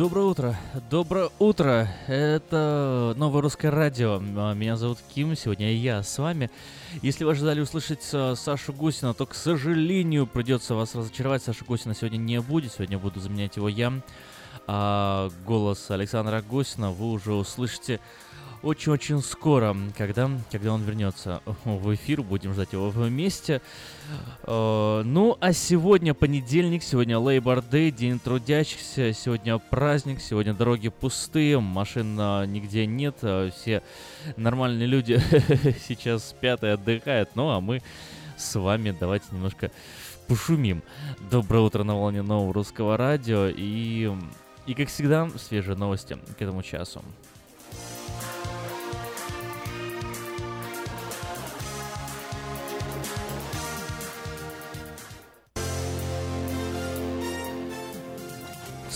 Доброе утро. Доброе утро. Это новое русское радио. А, меня зовут Ким. Сегодня я с вами. Если вы ожидали услышать а, Сашу Гусина, то, к сожалению, придется вас разочаровать. Саша Гусина сегодня не будет. Сегодня буду заменять его я. А голос Александра Гусина вы уже услышите очень-очень скоро, когда, когда он вернется в эфир, будем ждать его вместе. Э, ну, а сегодня понедельник, сегодня Labor Day, День трудящихся, сегодня праздник, сегодня дороги пустые, машин а, нигде нет, а все нормальные люди сейчас спят и отдыхают, ну а мы с вами давайте немножко пошумим. Доброе утро на волне нового русского радио и, и как всегда, свежие новости к этому часу.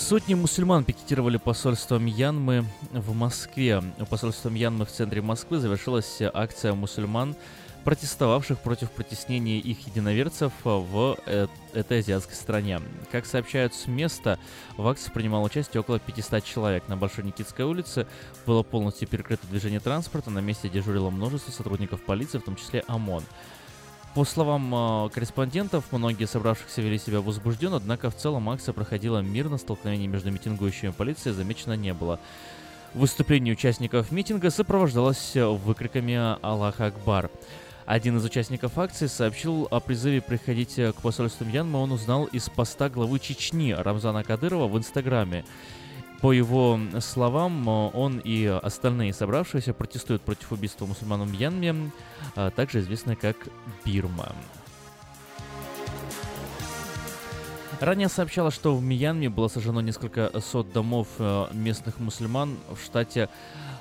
Сотни мусульман пикетировали посольство Мьянмы в Москве. У посольства Мьянмы в центре Москвы завершилась акция мусульман, протестовавших против притеснения их единоверцев в э, этой азиатской стране. Как сообщают с места, в акции принимало участие около 500 человек. На Большой Никитской улице было полностью перекрыто движение транспорта, на месте дежурило множество сотрудников полиции, в том числе ОМОН. По словам э, корреспондентов, многие собравшихся вели себя возбужденно, однако в целом акция проходила мирно, столкновений между митингующими и полицией замечено не было. Выступление участников митинга сопровождалось выкриками «Аллах Акбар». Один из участников акции сообщил о призыве приходить к посольству Мьянмы. Он узнал из поста главы Чечни Рамзана Кадырова в Инстаграме. По его словам, он и остальные собравшиеся протестуют против убийства мусульман в Мьянме, а также известной как Бирма. Ранее сообщалось, что в Мьянме было сожжено несколько сот домов э, местных мусульман в штате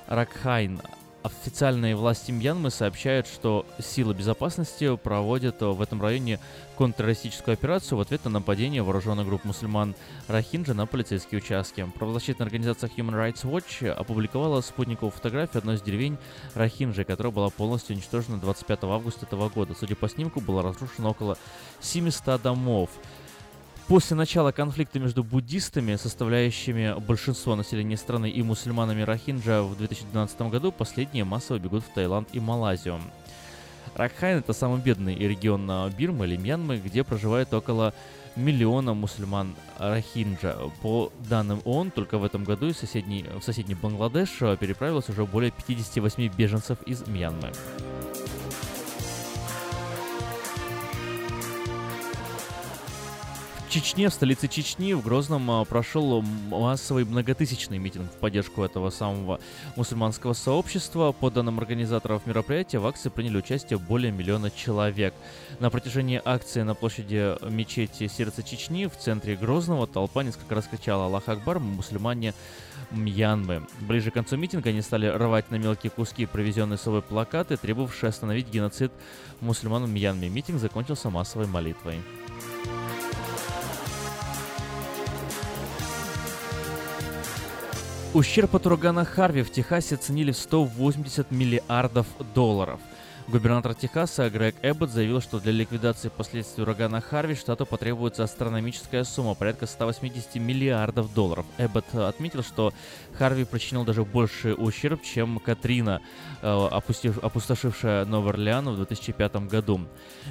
Ракхайн. Официальные власти Мьянмы сообщают, что силы безопасности проводят в этом районе контртеррористическую операцию в ответ на нападение вооруженных групп мусульман Рахинджа на полицейские участки. Правозащитная организация Human Rights Watch опубликовала спутниковую фотографию одной из деревень Рахинджи, которая была полностью уничтожена 25 августа этого года. Судя по снимку, было разрушено около 700 домов. После начала конфликта между буддистами, составляющими большинство населения страны, и мусульманами Рахинджа в 2012 году, последние массово бегут в Таиланд и Малайзию. Ракхайн — это самый бедный регион Бирмы или Мьянмы, где проживает около миллиона мусульман Рахинджа. По данным ООН, только в этом году из соседней, в соседний Бангладеш переправилось уже более 58 беженцев из Мьянмы. Чечне, в столице Чечни, в Грозном а, прошел массовый многотысячный митинг в поддержку этого самого мусульманского сообщества. По данным организаторов мероприятия, в акции приняли участие более миллиона человек. На протяжении акции на площади мечети Сердца Чечни в центре Грозного толпа несколько раз кричала «Аллах Акбар, мусульмане Мьянмы. Ближе к концу митинга они стали рвать на мелкие куски провезенные с собой плакаты, требовавшие остановить геноцид мусульман в Мьянме. Митинг закончился массовой молитвой. Ущерб от урагана Харви в Техасе оценили в 180 миллиардов долларов – Губернатор Техаса Грег Эббот заявил, что для ликвидации последствий урагана Харви штату потребуется астрономическая сумма, порядка 180 миллиардов долларов. Эббот отметил, что Харви причинил даже больший ущерб, чем Катрина, э, опустив, опустошившая Новый в 2005 году.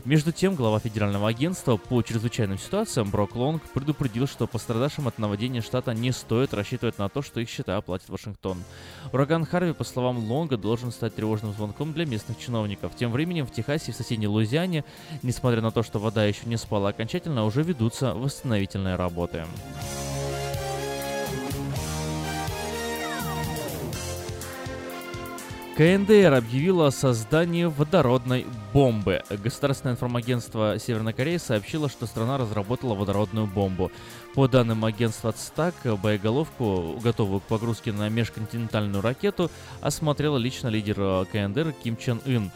Между тем, глава Федерального агентства по чрезвычайным ситуациям Брок Лонг предупредил, что пострадавшим от наводнения штата не стоит рассчитывать на то, что их счета оплатит Вашингтон. Ураган Харви, по словам Лонга, должен стать тревожным звонком для местных чиновников. Тем временем в Техасе и в соседней Луизиане, несмотря на то, что вода еще не спала окончательно, уже ведутся восстановительные работы. КНДР объявила о создании водородной бомбы. Государственное информагентство Северной Кореи сообщило, что страна разработала водородную бомбу. По данным агентства ЦТАК, боеголовку, готовую к погрузке на межконтинентальную ракету, осмотрела лично лидер КНДР Ким Чен Ын.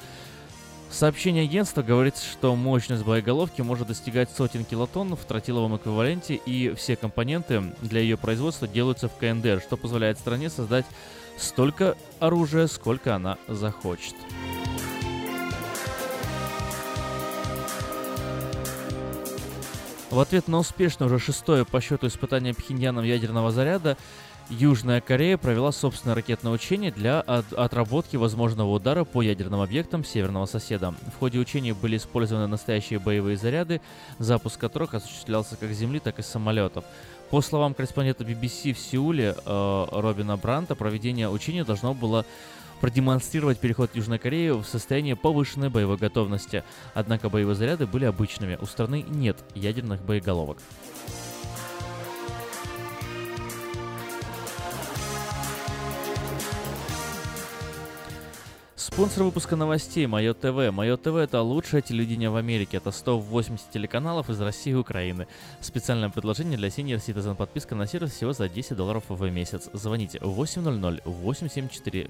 Сообщение агентства говорит, что мощность боеголовки может достигать сотен килотонн в тротиловом эквиваленте, и все компоненты для ее производства делаются в КНДР, что позволяет стране создать столько оружия, сколько она захочет. В ответ на успешное уже шестое по счету испытание Пхеньяном ядерного заряда, Южная Корея провела собственное ракетное учение для от отработки возможного удара по ядерным объектам северного соседа. В ходе учений были использованы настоящие боевые заряды, запуск которых осуществлялся как с земли, так и с самолетов. По словам корреспондента BBC в Сеуле э, Робина Бранта, проведение учения должно было продемонстрировать переход Южной Кореи в состояние повышенной боевой готовности. Однако боевые заряды были обычными. У страны нет ядерных боеголовок. Спонсор выпуска новостей Мое ТВ. Мое ТВ это лучшее телевидение в Америке. Это 180 телеканалов из России и Украины. Специальное предложение для Senior Citizen. Подписка на сервис всего за 10 долларов в месяц. Звоните 800 874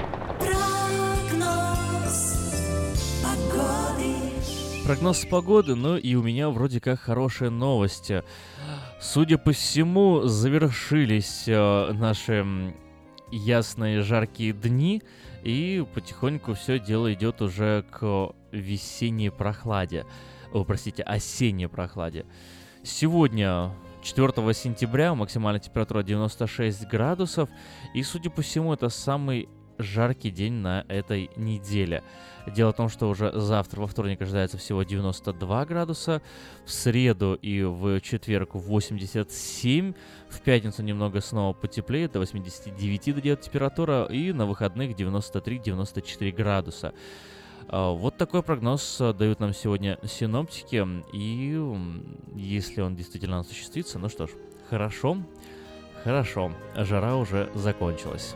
Прогноз погоды, ну и у меня вроде как хорошие новости. Судя по всему, завершились э, наши ясные жаркие дни, и потихоньку все дело идет уже к весенней прохладе. О, простите, осенней прохладе. Сегодня 4 сентября максимальная температура 96 градусов, и, судя по всему, это самый жаркий день на этой неделе. Дело в том, что уже завтра, во вторник, ожидается всего 92 градуса, в среду и в четверг 87, в пятницу немного снова потеплеет, до 89 дойдет температура, и на выходных 93-94 градуса. А, вот такой прогноз а, дают нам сегодня синоптики, и если он действительно осуществится, ну что ж, хорошо, хорошо, жара уже закончилась.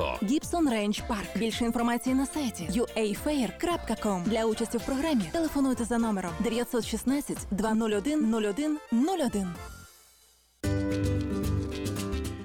Луцько. Гібсон Рейндж Парк. Більше інформації на сайті uafair.com. Для участі в програмі телефонуйте за номером 916 201 01 01.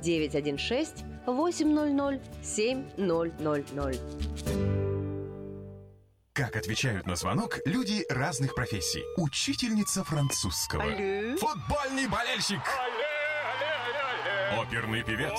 916 800 7000. Как отвечают на звонок люди разных профессий. Учительница французского. Алле. Футбольный болельщик. Алле, алле, алле. Оперный певец.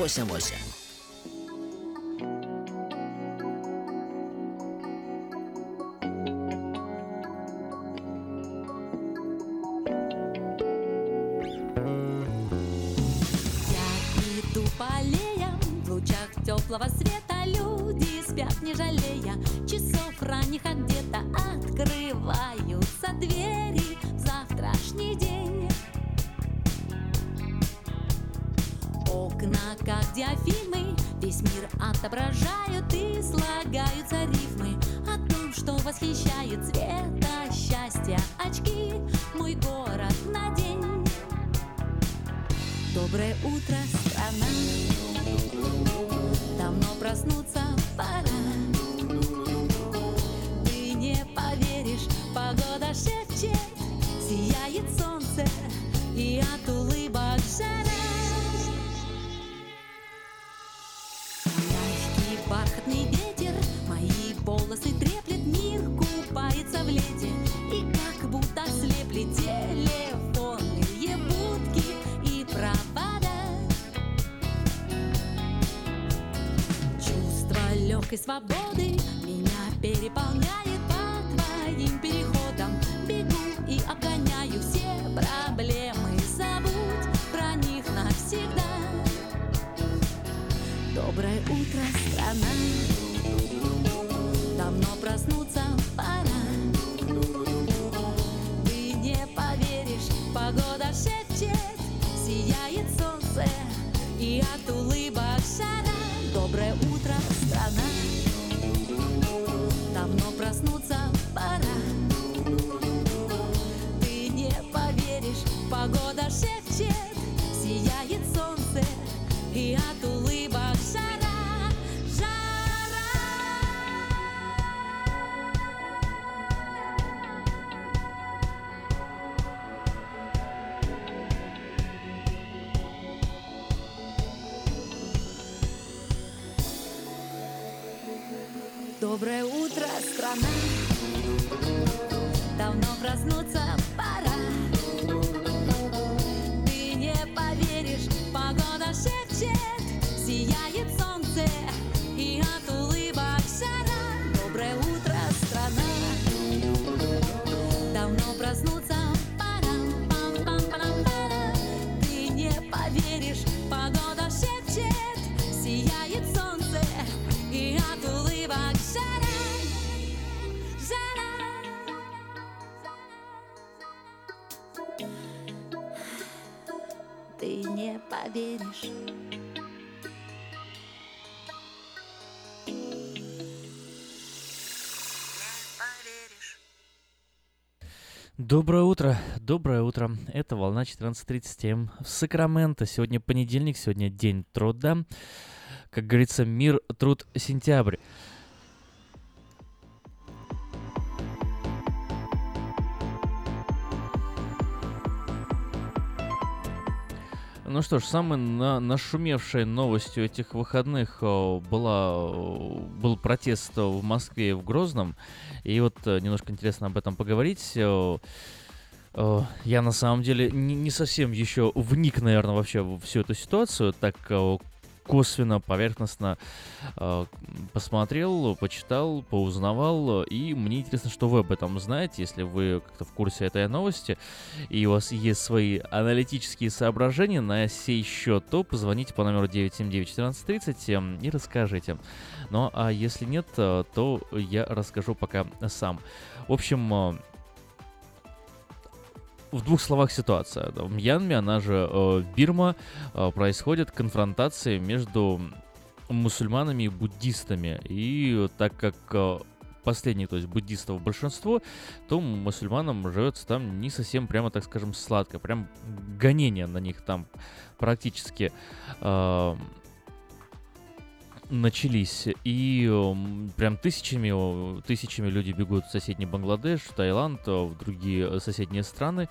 88. теплого света Люди спят, не жалея Часов ранних а где-то Окна, как диафильмы, весь мир отображают и слагаются рифмы о том, что восхищает цвета счастья очки мой город на день. Доброе утро, страна. Давно проснуться пора. Ты не поверишь, погода шепчет, сияет солнце и от улыбок свободы Доброе утро, доброе утро. Это волна 14.37 в Сакраменто. Сегодня понедельник, сегодня день труда. Как говорится, мир, труд, сентябрь. Ну что ж, самой на, нашумевшей новостью этих выходных э, была, э, был протест в Москве в Грозном. И вот э, немножко интересно об этом поговорить. Я на самом деле не, совсем еще вник, наверное, вообще в всю эту ситуацию, так косвенно, поверхностно э, посмотрел, почитал, поузнавал, и мне интересно, что вы об этом знаете, если вы как-то в курсе этой новости, и у вас есть свои аналитические соображения на сей счет, то позвоните по номеру 979-1430 и расскажите. Ну а если нет, э, то я расскажу пока сам. В общем, э, в двух словах ситуация. В Мьянме, она же э, Бирма, э, происходит конфронтация между мусульманами и буддистами. И так как э, последних, то есть буддистов большинство, то мусульманам живется там не совсем, прямо так скажем, сладко. Прям гонения на них там практически э, начались. И э, прям тысячами, э, тысячами люди бегут в соседний Бангладеш, в Таиланд, э, в другие соседние страны.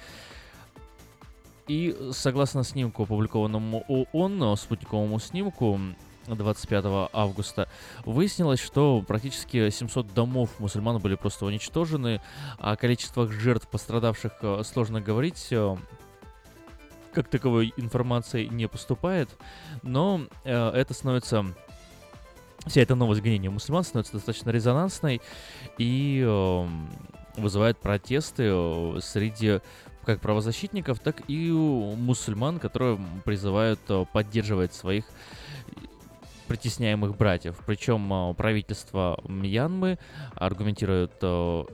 И согласно снимку, опубликованному ООН, спутниковому снимку, 25 августа, выяснилось, что практически 700 домов мусульман были просто уничтожены. О количествах жертв, пострадавших, э, сложно говорить. э, Как таковой информации не поступает. Но э, это становится... Вся эта новость гонения мусульман становится достаточно резонансной и э, вызывает протесты э, среди как правозащитников, так и у мусульман, которые призывают э, поддерживать своих притесняемых братьев. Причем э, правительство Мьянмы аргументирует э,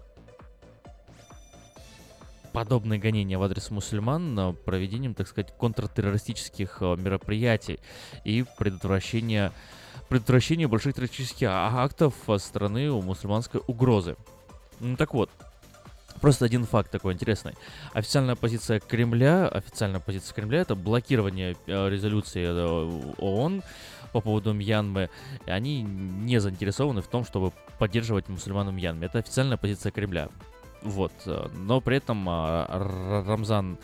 подобные гонения в адрес мусульман проведением, так сказать, контртеррористических э, мероприятий и предотвращения предотвращение больших террористических а, актов со стороны мусульманской угрозы. Ну, так вот, Просто один факт такой интересный. Официальная позиция Кремля, официальная позиция Кремля это блокирование э, резолюции э, ООН по поводу Мьянмы. И они не заинтересованы в том, чтобы поддерживать мусульман в Мьянме. Это официальная позиция Кремля. Вот. Э, но при этом э, Рамзан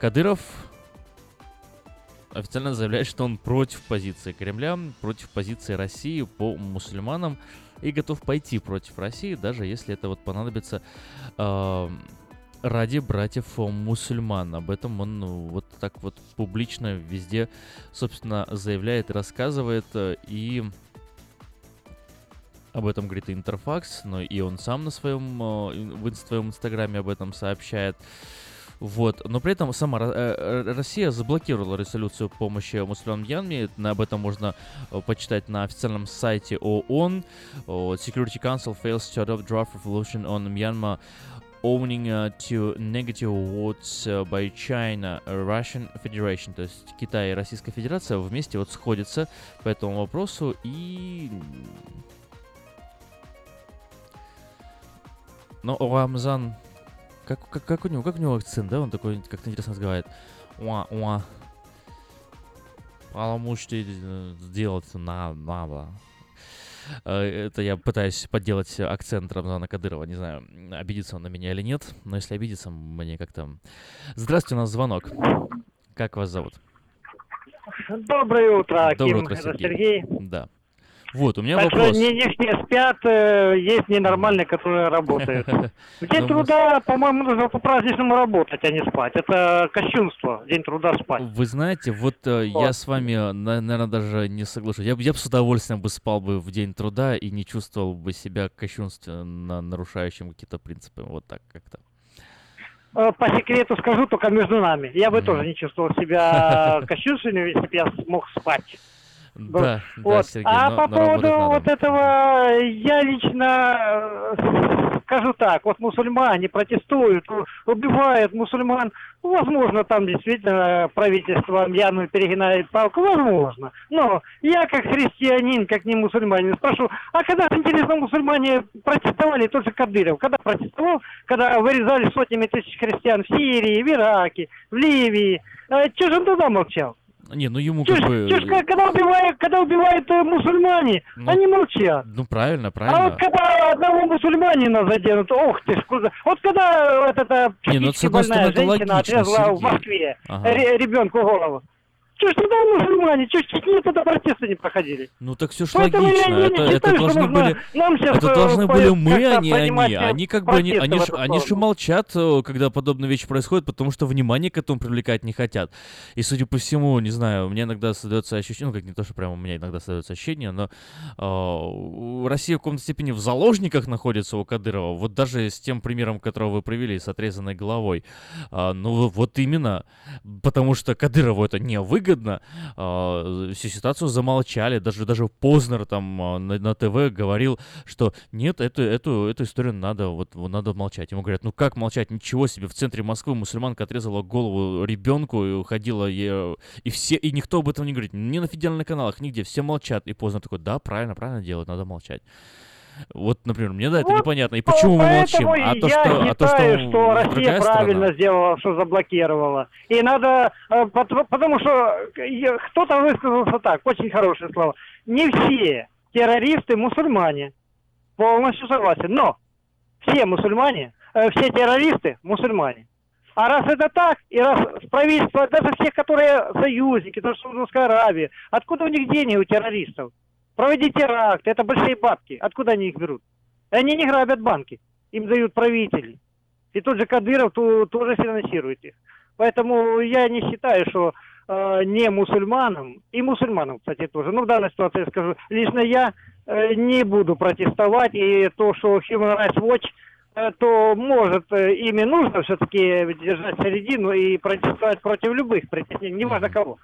Кадыров официально заявляет, что он против позиции Кремля, против позиции России по мусульманам и готов пойти против России, даже если это вот понадобится э, ради братьев мусульман. Об этом он ну, вот так вот публично везде, собственно, заявляет и рассказывает. И об этом говорит Интерфакс, но и он сам на своем, в своем инстаграме об этом сообщает. Вот. Но при этом сама э, Россия заблокировала резолюцию помощи мусульманам Мьянме. Об этом можно э, почитать на официальном сайте ООН. Security Council fails to adopt draft resolution on Myanmar owning uh, to negative words uh, by China, Russian Federation. То есть Китай и Российская Федерация вместе вот сходятся по этому вопросу и... Но Рамзан как, как, как у него, как у него акцент, да? Он такой как-то интересно разговаривает. Уа, уа. Потому что сделать надо. Это я пытаюсь подделать акцент Рамзана Кадырова. Не знаю, обидится он на меня или нет. Но если обидится, мне как-то... Здравствуйте, у нас звонок. Как вас зовут? Доброе утро, Доброе Ким. утро, Это Сергей. Сергей. Да. Вот, у меня так вопрос. что не, не, не спят, э, есть ненормальные, которые работают. День Ну, труда, по-моему, нужно по-праздничному работать, а не спать. Это кощунство, день труда спать. Вы знаете, вот э, я с вами, наверное, даже не соглашусь. Я, бы- я бы с удовольствием бы спал бы в день труда и не чувствовал бы себя кощунственно нарушающим какие-то принципы. Вот так как-то. Э, По секрету скажу только между нами. Я бы тоже не чувствовал себя кощунственным, если бы я смог спать. Да, да, Вот. Сергей, а но- по но поводу вот этого, я лично э, скажу так, вот мусульмане протестуют, убивают мусульман, возможно, там действительно правительство Мьянмы перегинает палку, возможно. Но я как христианин, как не мусульманин, спрошу, а когда, интересно, мусульмане протестовали, тот же Кадыров, когда протестовал, когда вырезали сотнями тысяч христиан в Сирии, в Ираке, в Ливии, что же он тогда молчал? Не, ну ему как бы... чё ж, ка- когда убивают, когда убивают э, мусульмане, Ну, они молчат. Ну, правильно, А правильно. вот когда одного мусульманина заденут, ох ты ж, куда... Вот когда вот эта Не, ну, с психически одной больная стороны, женщина логично, отрезала в Сергей. Москве Ага. ре- ребенку голову. Чё ж тогда мусульмане, чё ж чуть ли тогда протесты не проходили? Ну так все ж Поэтому я логично. не- не это, это считаю, что должны были, нам щас, это э, должны по- были мы, а не они. э, Они как бы они, они, ж, они ж сторону. молчат, э, когда подобные вещи происходят, потому что внимание к этому привлекать не хотят. И судя по всему, не знаю, мне иногда создается ощущение, ну как не то, что прямо у меня иногда создается ощущение, но э, у- Россия в каком-то степени в заложниках находится у Кадырова. Вот даже с тем примером, которого вы привели, с отрезанной головой. А, ну вот именно, потому что Кадырову это невыгодно, а, всю ситуацию замолчали, даже, даже Познер там а, на, на ТВ говорил, что нет, эту, эту, эту историю надо, вот надо молчать. Ему говорят, ну как молчать, ничего себе, в центре Москвы мусульманка отрезала голову ребенку и уходила, и, и все, и никто об этом не говорит, ни на федеральных каналах, нигде, все молчат. И Познер такой, да, правильно, правильно делают, надо молчать. Вот, например, мне да, это непонятно. И почему мы молчим? Поэтому А то, я что, а то, считаю, что, что Россия правильно страна. сделала, что заблокировала. И надо, э, пот- потому что э, кто-то высказался так, очень хорошее слово. Не все террористы мусульмане. Полностью согласен. Но все мусульмане, э, все террористы мусульмане. А раз это так, и раз правительство, даже все, которые союзники, что Саудовская Аравия, откуда у них деньги у террористов? Проводить теракт, это большие бабки. Откуда они их берут? Они не грабят банки. Им дают правители. И тот же Кадыров ту- тоже финансирует их. Поэтому я не считаю, что э, не мусульманам, и мусульманам, кстати, тоже, ну, в данной ситуации я скажу, лично я э, не буду протестовать, и то, что Human Rights Watch, э, то, может, э, ими нужно все-таки держать середину и протестовать против любых притеснений, неважно кого.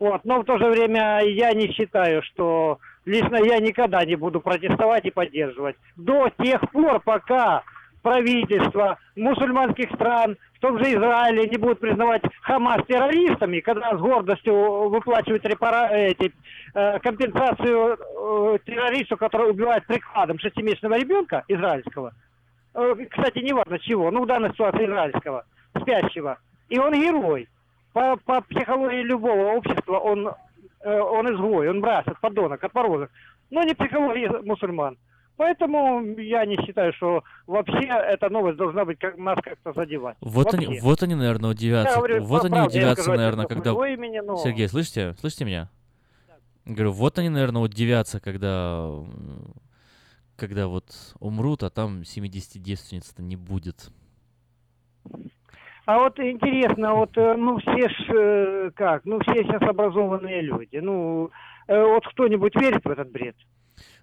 Вот, но в то же время я не считаю, что лично я никогда не буду протестовать и поддерживать. До тех пор, пока правительства мусульманских стран, в том же Израиле, не будут признавать Хамас террористами, когда с гордостью выплачивают репара... эти, э, компенсацию э, террористу, который убивает прикладом шестимесячного ребенка израильского, э, кстати, неважно чего, ну в данной ситуации израильского, спящего, и он герой. По, по психологии любого общества он, он изгой, он братец, подонок, отморозок. Но не психология мусульман. Поэтому я не считаю, что вообще эта новость должна быть как нас как-то задевать. Вот вообще. они, вот они, наверное, удивятся. говорю, вот они удивятся, скажу, наверное, когда... имени, но- Сергей, слышите? Слышите меня? Говорю, вот они, наверное, удивятся, когда... Когда вот умрут, а там 70 девственниц-то не будет. А вот интересно, вот, э, ну все ж, э, как, ну все сейчас образованные люди. Ну, э, вот кто-нибудь верит в этот бред?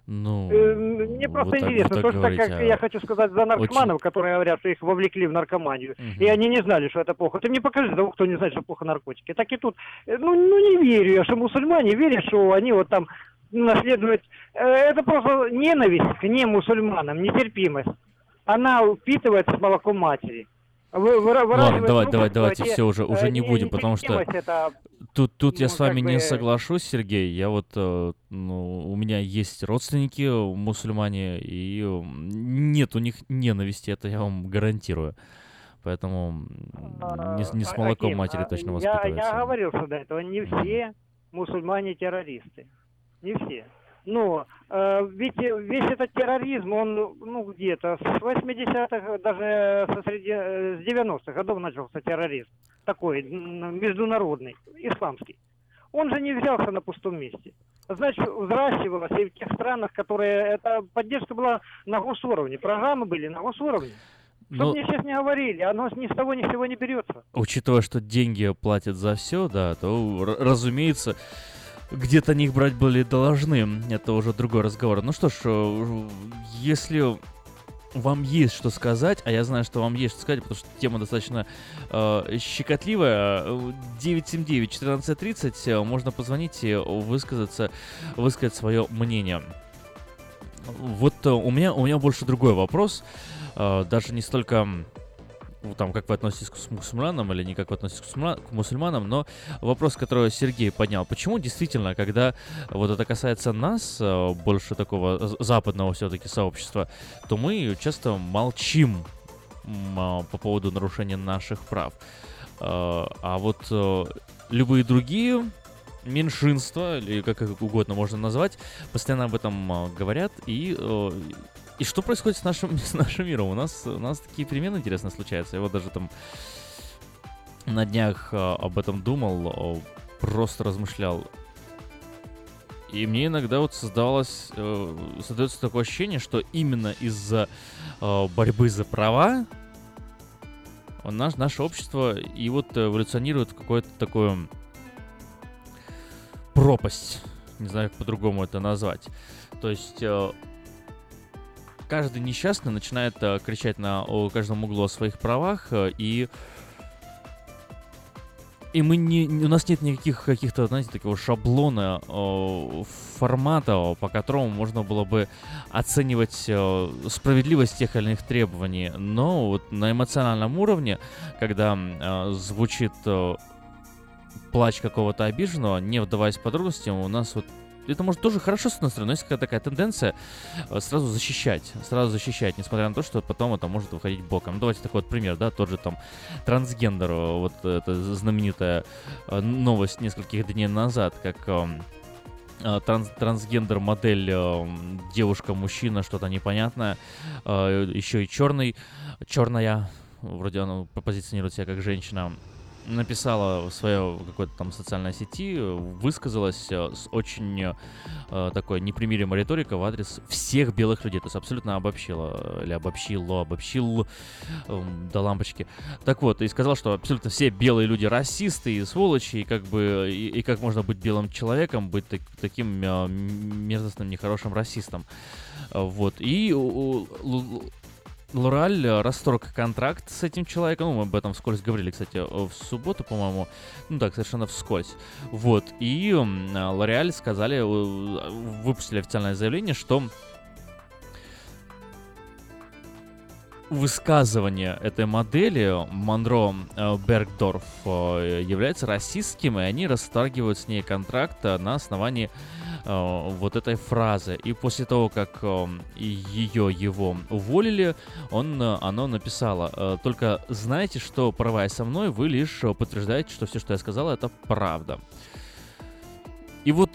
Ну, Мне просто так- интересно, так то, что говорите, как а я хочу сказать за наркоманов, которые говорят, что их вовлекли в наркоманию, и они не знали, что это плохо. Ты мне покажи того, кто не знает, что плохо наркотики. Так и тут, ну, ну не верю я, что мусульмане верят, что они вот там наследуют. Это просто ненависть к немусульманам, нетерпимость. Она впитывается с молоком матери. Вы, Ладно, давай, давай, давайте те, все уже, уже не будем, потому что это, тут, тут я ну, с вами не бы- соглашусь, Сергей. Я вот, э, ну, у меня есть родственники мусульмане, и нет у них ненависти, это я вам гарантирую. Поэтому не, не с молоком Аким, матери а, точно я, воспитывается. я говорил что до этого, не все мусульмане террористы. Не все. Но э, ведь весь этот терроризм, он, ну, где-то с 80-х, даже со среди, э, с 90-х годов начался терроризм. Такой, международный, исламский. Он же не взялся на пустом месте. Значит, взращивалось и в тех странах, которые... Эта поддержка была на госуровне, программы были на госуровне. Что Ну, мне сейчас не говорили, оно ни с того ни с сего не берется. учитывая, что деньги платят за все, да, то, разумеется, где-то них брать были должны. Это уже другой разговор. Ну что ж, э, если вам есть что сказать, а я знаю, что вам есть что сказать, потому что тема достаточно э, щекотливая. э, 979-1430, э, можно позвонить и высказаться, высказать свое мнение. Вот э, у меня, у меня больше другой вопрос. Э, даже не столько ну, там, как вы относитесь к мусульманам или не как вы относитесь к мусульма- к мусульманам, но вопрос, который Сергей поднял. Почему действительно, когда вот это касается нас, э, больше такого западного все-таки сообщества, то мы часто молчим а, по поводу нарушения наших прав. Э, А вот э, любые другие меньшинства, или как их угодно можно назвать, постоянно об этом говорят. И, и что происходит с нашим, с нашим миром? У нас, у нас такие перемены интересно случаются. Я вот даже там на днях а, об этом думал, а, просто размышлял. И мне иногда вот создавалось, э, создается такое ощущение, что именно из-за э, борьбы за права наш, наше общество и вот эволюционирует в какое-то такое пропасть. Не знаю, как по-другому это назвать. То есть э, каждый несчастный начинает э, кричать на каждом углу о своих правах, э, и и мы не, у нас нет никаких каких-то, знаете, такого шаблона, э, формата, по которому можно было бы оценивать справедливость тех или иных требований. Но вот на эмоциональном уровне, когда звучит плач какого-то обиженного, не вдаваясь в подробности, у нас вот это может тоже хорошо с одной стороны, но есть какая-то такая тенденция э, сразу защищать, сразу защищать, несмотря на то, что потом это может выходить боком. Ну, давайте такой вот пример, да, тот же там трансгендер, э, вот эта знаменитая э, новость нескольких дней назад, как эм, транс трансгендер модель э, девушка-мужчина, что-то непонятное, э, еще и черный, черная, вроде она позиционирует себя как женщина, написала в свое какой-то там социальной сети, высказалась э, с очень э, такой непримиримой риторикой в адрес всех белых людей. То есть абсолютно обобщила, э, или обобщила, обобщил э, до лампочки. Так вот, и сказал, что абсолютно все белые люди расисты и сволочи, и как бы, и, и как можно быть белым человеком, быть так- таким э, мерзостным, нехорошим расистом. Э, Вот, и Лораль э, расторг контракт с этим человеком. Ну, мы об этом вскользь говорили, кстати, в субботу, по-моему. Ну так, совершенно вскользь. Вот. И Лореаль сказали, выпустили официальное заявление, что высказывание этой модели Монро э, Бергдорф э, является расистским, и они расторгивают с ней контракт на основании э, вот этой фразы. И после того, как ее его уволили, он, оно написало, только знаете, что права со мной, вы лишь подтверждаете, что все, что я сказал, это правда. И вот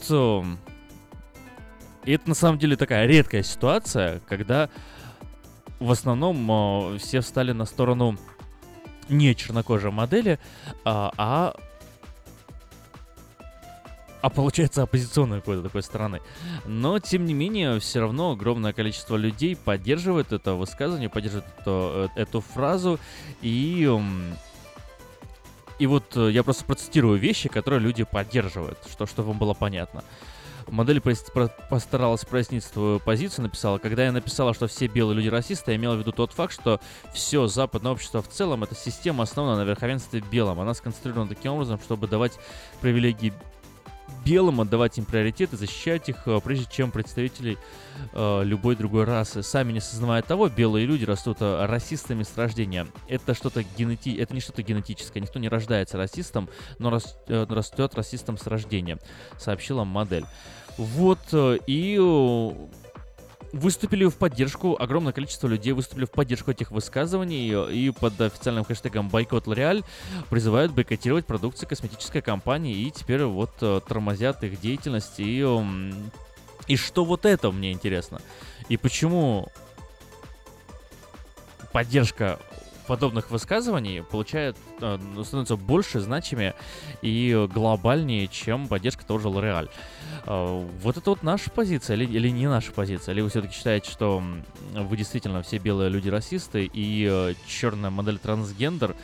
и это на самом деле такая редкая ситуация, когда в основном э, все встали на сторону не чернокожей модели, а, а а получается оппозиционной какой-то такой стороны. Но, тем не менее, все равно огромное количество людей поддерживает это высказывание, поддерживает это, э, эту фразу. И, и вот э, я просто процитирую вещи, которые люди поддерживают, что, чтобы вам было понятно. Модель постаралась прояснить свою позицию, написала, когда я написала, что все белые люди расисты, я имела в виду тот факт, что все западное общество в целом, эта система основана на верховенстве белом. Она сконцентрирована таким образом, чтобы давать привилегии белым отдавать им приоритет и защищать их, э, прежде чем представителей э, любой другой расы. Сами не осознавая того, белые люди растут э, расистами с рождения. Это что-то генети... это не что-то генетическое. Никто не рождается расистом, но рас... э, растет расистом с рождения, сообщила модель. Вот, и выступили в поддержку, огромное количество людей выступили в поддержку этих высказываний и под официальным хэштегом «Бойкот Лореаль» призывают бойкотировать продукцию косметической компании и теперь вот э, тормозят их деятельность. И, и что вот это мне интересно? И почему поддержка подобных высказываний получает, э, становится больше значимее и глобальнее, чем поддержка того же L'Oreal. Э, вот это вот наша позиция или, или не наша позиция? Или вы все-таки считаете, что вы действительно все белые люди расисты и э, черная модель трансгендер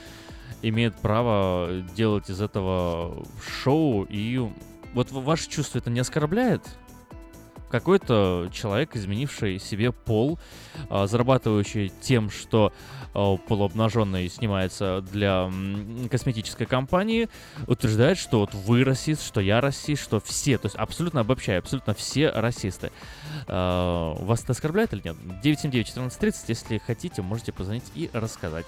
имеет право делать из этого шоу и вот ваше чувство это не оскорбляет? Какой-то человек, изменивший себе пол, а, зарабатывающий тем, что а, полуобнаженный снимается для косметической компании, утверждает, что вот вы расист, что я расист, что все, то есть абсолютно обобщая, абсолютно все расисты. А, вас это оскорбляет или нет? 979-1430, если хотите, можете позвонить и рассказать.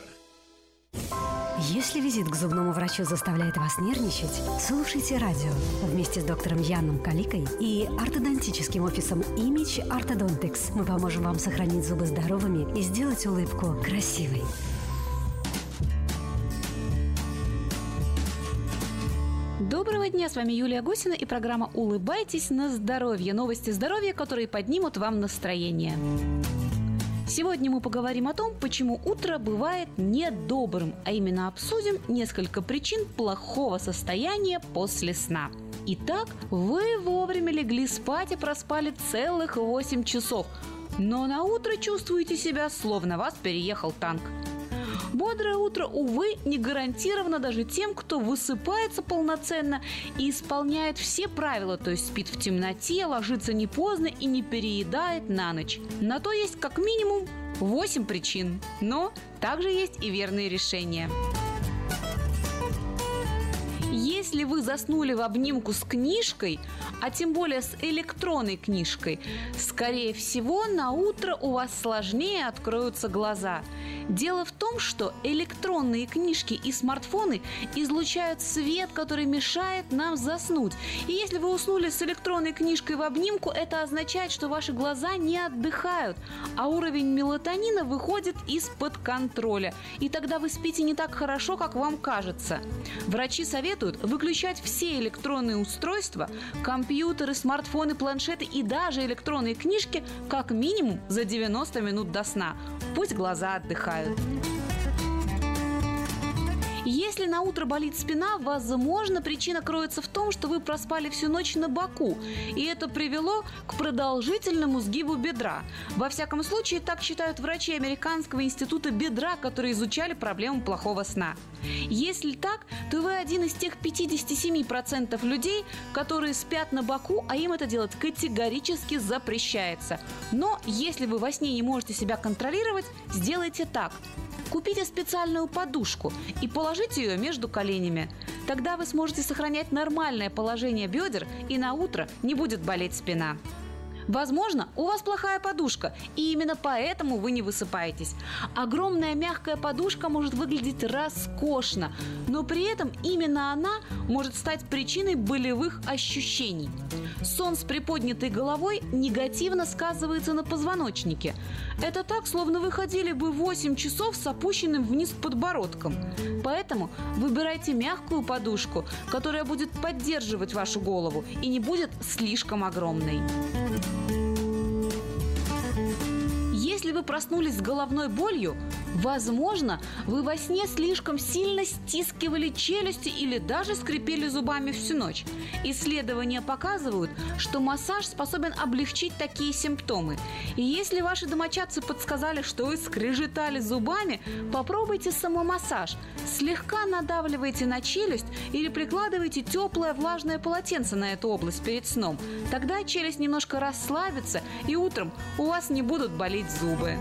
Если визит к зубному врачу заставляет вас нервничать, слушайте радио вместе с доктором Яном Каликой и ортодонтическим офисом Image Orthodontics. Мы поможем вам сохранить зубы здоровыми и сделать улыбку красивой. Доброго дня, с вами Юлия Гусина и программа «Улыбайтесь на здоровье». Новости здоровья, которые поднимут вам настроение. Сегодня мы поговорим о том, почему утро бывает недобрым, а именно обсудим несколько причин плохого состояния после сна. Итак, вы вовремя легли спать и проспали целых 8 часов, но на утро чувствуете себя, словно вас переехал танк. Бодрое утро, увы, не гарантировано даже тем, кто высыпается полноценно и исполняет все правила, то есть спит в темноте, ложится не поздно и не переедает на ночь. На то есть как минимум 8 причин, но также есть и верные решения. Если вы заснули в обнимку с книжкой, а тем более с электронной книжкой, скорее всего, на утро у вас сложнее откроются глаза. Дело в том, что электронные книжки и смартфоны излучают свет, который мешает нам заснуть. И если вы уснули с электронной книжкой в обнимку, это означает, что ваши глаза не отдыхают, а уровень мелатонина выходит из-под контроля. И тогда вы спите не так хорошо, как вам кажется. Врачи советуют выключать все электронные устройства, компьютеры, смартфоны, планшеты и даже электронные книжки как минимум за 90 минут до сна. Пусть глаза отдыхают. Если на утро болит спина, возможно, причина кроется в том, что вы проспали всю ночь на боку, и это привело к продолжительному сгибу бедра. Во всяком случае, так считают врачи Американского института бедра, которые изучали проблему плохого сна. Если так, то вы один из тех 57% людей, которые спят на боку, а им это делать категорически запрещается. Но если вы во сне не можете себя контролировать, сделайте так. Купите специальную подушку и положите ее между коленями. Тогда вы сможете сохранять нормальное положение бедер и на утро не будет болеть спина. Возможно, у вас плохая подушка, и именно поэтому вы не высыпаетесь. Огромная мягкая подушка может выглядеть роскошно, но при этом именно она может стать причиной болевых ощущений. Сон с приподнятой головой негативно сказывается на позвоночнике. Это так, словно вы ходили бы 8 часов с опущенным вниз подбородком. Поэтому выбирайте мягкую подушку, которая будет поддерживать вашу голову и не будет слишком огромной. Если вы проснулись с головной болью, Возможно, вы во сне слишком сильно стискивали челюсти или даже скрипели зубами всю ночь. Исследования показывают, что массаж способен облегчить такие симптомы. И если ваши домочадцы подсказали, что вы скрежетали зубами, попробуйте самомассаж. Слегка надавливайте на челюсть или прикладывайте теплое влажное полотенце на эту область перед сном. Тогда челюсть немножко расслабится, и утром у вас не будут болеть зубы.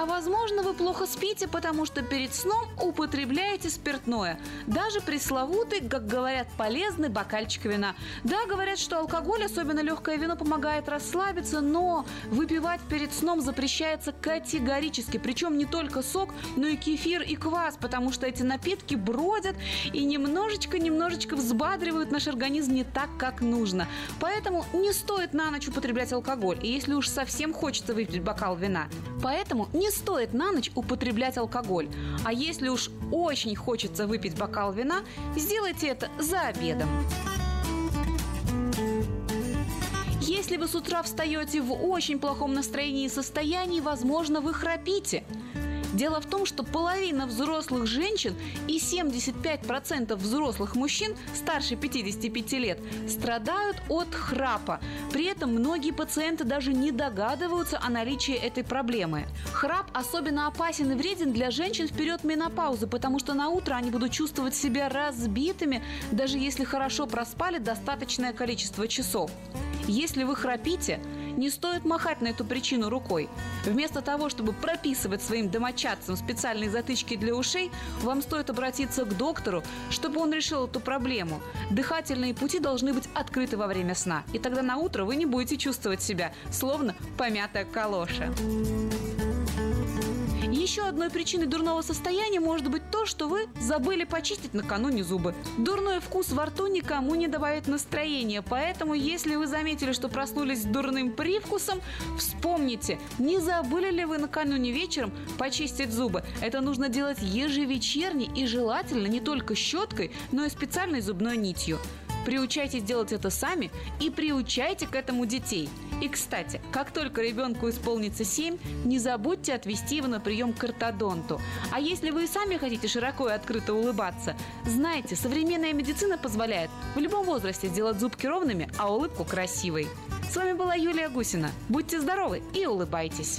А возможно, вы плохо спите, потому что перед сном употребляете спиртное. Даже пресловутый, как говорят, полезный бокальчик вина. Да, говорят, что алкоголь, особенно легкое вино, помогает расслабиться, но выпивать перед сном запрещается категорически. Причем не только сок, но и кефир и квас, потому что эти напитки бродят и немножечко-немножечко взбадривают наш организм не так, как нужно. Поэтому не стоит на ночь употреблять алкоголь. И если уж совсем хочется выпить бокал вина. Поэтому не стоит на ночь употреблять алкоголь. А если уж очень хочется выпить бокал вина, сделайте это за обедом. Если вы с утра встаете в очень плохом настроении и состоянии, возможно, вы храпите. Дело в том, что половина взрослых женщин и 75% взрослых мужчин старше 55 лет страдают от храпа. При этом многие пациенты даже не догадываются о наличии этой проблемы. Храп особенно опасен и вреден для женщин в период менопаузы, потому что на утро они будут чувствовать себя разбитыми, даже если хорошо проспали достаточное количество часов. Если вы храпите, не стоит махать на эту причину рукой. Вместо того, чтобы прописывать своим домочадцам специальные затычки для ушей, вам стоит обратиться к доктору, чтобы он решил эту проблему. Дыхательные пути должны быть открыты во время сна, и тогда на утро вы не будете чувствовать себя, словно помятая калоша. Еще одной причиной дурного состояния может быть то, что вы забыли почистить накануне зубы. Дурной вкус во рту никому не добавит настроения, поэтому если вы заметили, что проснулись с дурным привкусом, вспомните, не забыли ли вы накануне вечером почистить зубы. Это нужно делать ежевечерне и желательно не только щеткой, но и специальной зубной нитью. Приучайтесь делать это сами и приучайте к этому детей. И, кстати, как только ребенку исполнится 7, не забудьте отвести его на прием к ортодонту. А если вы и сами хотите широко и открыто улыбаться, знайте, современная медицина позволяет в любом возрасте сделать зубки ровными, а улыбку красивой. С вами была Юлия Гусина. Будьте здоровы и улыбайтесь.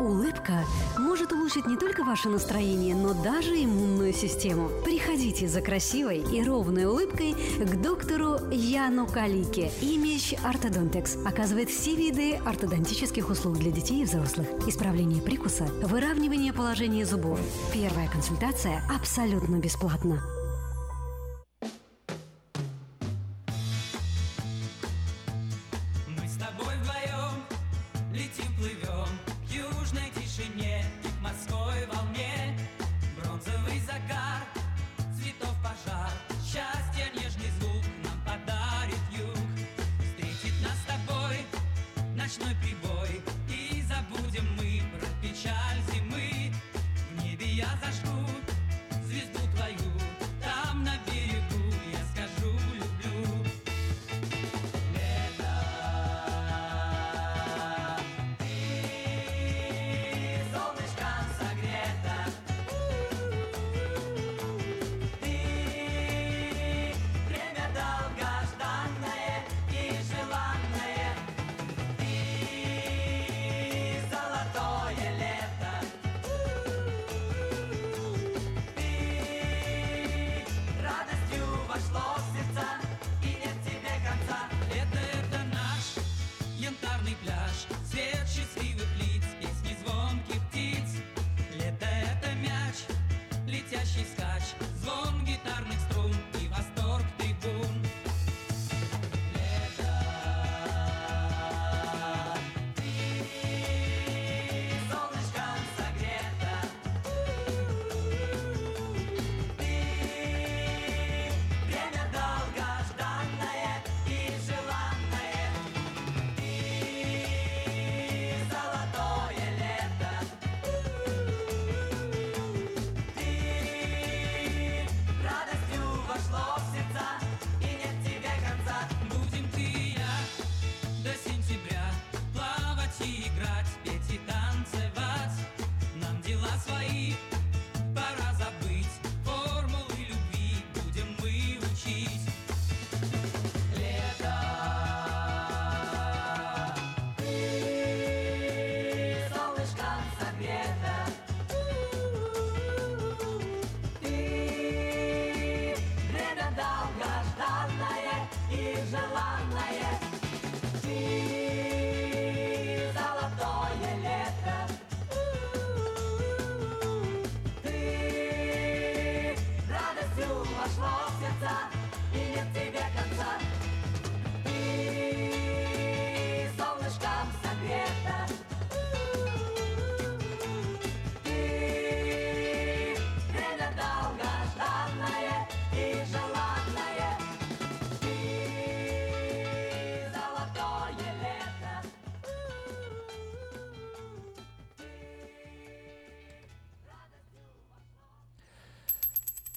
Улыбка может улучшить не только ваше настроение, но даже иммунную систему. Приходите за красивой и ровной улыбкой к доктору Яну Калике. Имидж Ортодонтекс оказывает все виды ортодонтических услуг для детей и взрослых. Исправление прикуса, выравнивание положения зубов. Первая консультация абсолютно бесплатна.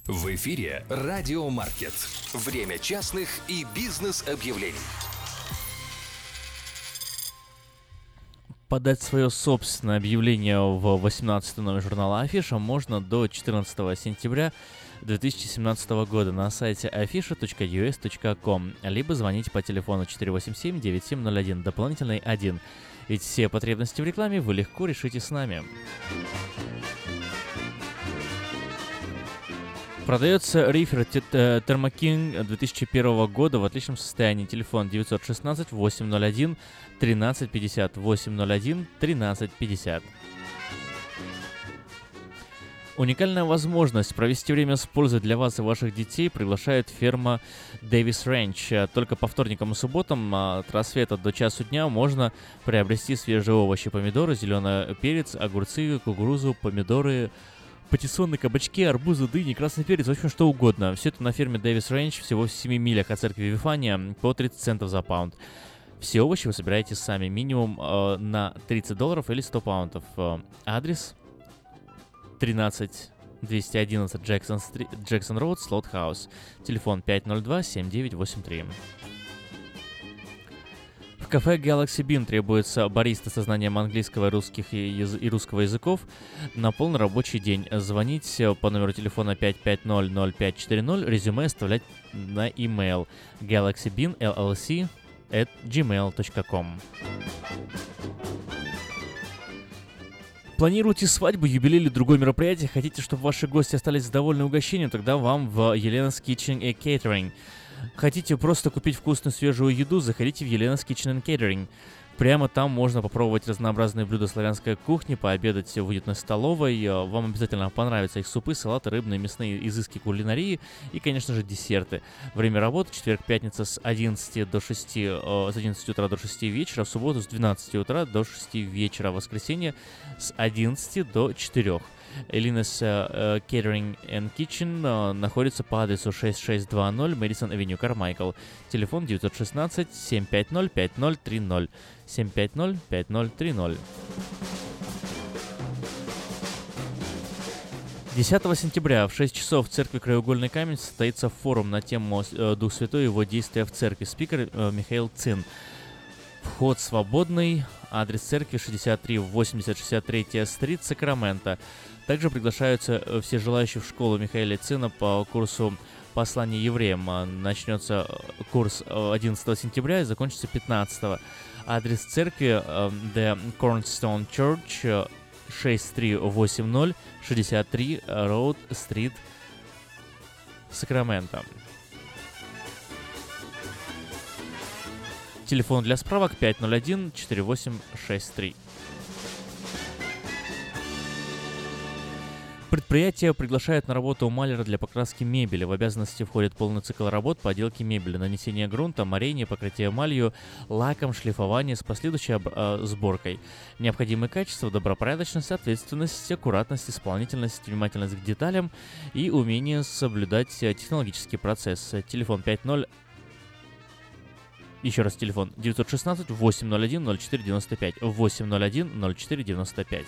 В эфире «Радио Маркет». Время частных и бизнес-объявлений. Подать свое собственное объявление в 18 номер журнала Афиша можно до 14 сентября 2017 года на сайте afisha.us.com, либо звоните по телефону 487-9701, дополнительный 1. Ведь все потребности в рекламе вы легко решите с нами. Продается рифер Thermoking 2001 года в отличном состоянии. Телефон 916 801 1350 801 1350. Уникальная возможность провести время с пользой для вас и ваших детей приглашает ферма Дэвис Ranch. Только по вторникам и субботам а, от рассвета до часу дня можно приобрести свежие овощи, помидоры, зеленый перец, огурцы, кукурузу, помидоры, патиссоны, кабачки, арбузы, дыни, красный перец, в общем, что угодно. Все это на ферме Дэвис Ranch всего в 7 милях от церкви Вифания по 30 центов за паунд. Все овощи вы собираете сами, минимум э, на 30 долларов или 100 паунтов. Э, адрес 13 211 Джексон, Стри... Джексон Роуд, Слот Хаус. Телефон 502-7983. Кафе Galaxy Bean требуется бариста со знанием английского, русских и, и русского языков на полный рабочий день. Звонить по номеру телефона 550-0540, резюме оставлять на email galaxybean llc at gmail.com. Планируете свадьбу, юбилей или другое мероприятие? Хотите, чтобы ваши гости остались довольны угощением? Тогда вам в Елена's Kitchen and Catering. Хотите просто купить вкусную свежую еду? Заходите в Елена's Kitchen and Catering. Прямо там можно попробовать разнообразные блюда славянской кухни, пообедать в уютной столовой. Вам обязательно понравятся их супы, салаты, рыбные, мясные изыски кулинарии и, конечно же, десерты. Время работы четверг-пятница с 11 до 6, с 11 утра до 6 вечера, в субботу с 12 утра до 6 вечера, в воскресенье с 11 до 4. Элинес uh, Catering and Kitchen uh, находится по адресу 6620 Мэдисон Авеню, Кармайкл. Телефон 916 750 5030. 750 5030. 10 сентября в 6 часов в церкви Краеугольный камень состоится форум на тему э, Дух Святой и его действия в церкви. Спикер э, Михаил Цин. Вход свободный. Адрес церкви 63 80 63 стрит, Сакраменто. Также приглашаются э, все желающие в школу Михаила Цина по курсу послание евреям. Начнется курс 11 сентября и закончится 15. Адрес церкви The Cornerstone Church 6380 63 Road Street, Сакраменто. Телефон для справок 501 4863. Предприятие приглашает на работу маляра для покраски мебели. В обязанности входит полный цикл работ по отделке мебели, нанесение грунта, морение, покрытие эмалью, лаком, шлифование с последующей об, э, сборкой. Необходимые качества, добропорядочность, ответственность, аккуратность, исполнительность, внимательность к деталям и умение соблюдать технологический процесс. Телефон 50 еще раз телефон 916 801 0495 801 0495.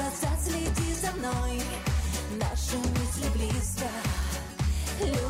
Глаза, следи за мной. Наши мысли близко. Любовь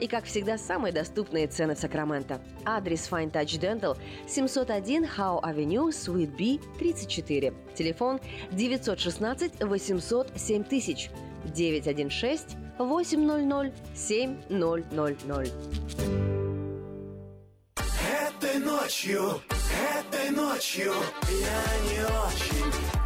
И, как всегда, самые доступные цены в Сакраменто. Адрес Fine Touch Dental 701 Howe Avenue, Suite B, 34. Телефон 916 800 7000 916 800 7000. Этой ночью, этой ночью я не очень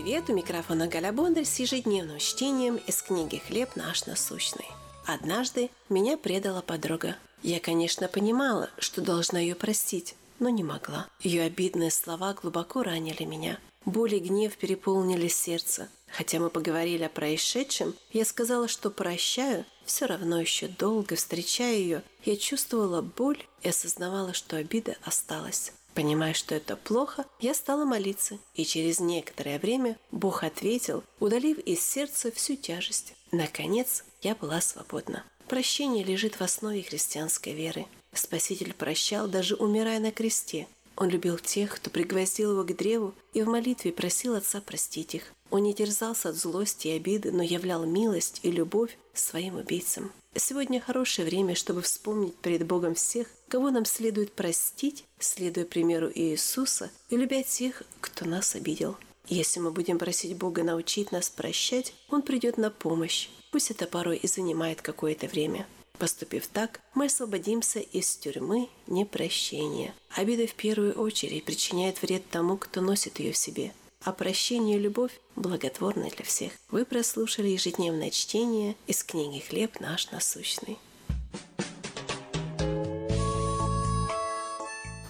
Привет! У микрофона Галя Бондарь с ежедневным чтением из книги «Хлеб наш насущный». Однажды меня предала подруга. Я, конечно, понимала, что должна ее простить, но не могла. Ее обидные слова глубоко ранили меня. Боль и гнев переполнили сердце. Хотя мы поговорили о происшедшем, я сказала, что прощаю, все равно еще долго встречая ее, я чувствовала боль и осознавала, что обида осталась. Понимая, что это плохо, я стала молиться, и через некоторое время Бог ответил, удалив из сердца всю тяжесть. Наконец, я была свободна. Прощение лежит в основе христианской веры. Спаситель прощал, даже умирая на кресте. Он любил тех, кто пригвоздил его к древу, и в молитве просил Отца простить их. Он не терзался от злости и обиды, но являл милость и любовь своим убийцам. Сегодня хорошее время, чтобы вспомнить перед Богом всех, кого нам следует простить, следуя примеру Иисуса, и любя тех, кто нас обидел. Если мы будем просить Бога научить нас прощать, Он придет на помощь. Пусть это порой и занимает какое-то время. Поступив так, мы освободимся из тюрьмы непрощения. Обида в первую очередь причиняет вред тому, кто носит ее в себе – а прощение и любовь благотворны для всех. Вы прослушали ежедневное чтение из книги «Хлеб наш насущный».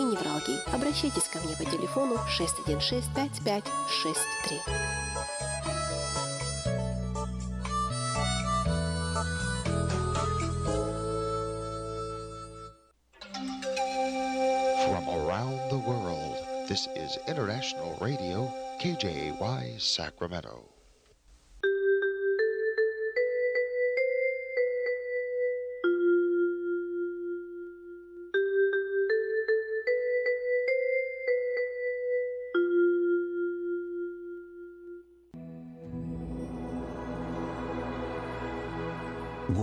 и невралгий. Обращайтесь ко мне по телефону 616 5563. From around the world, this is International Radio, KJY Sacramento.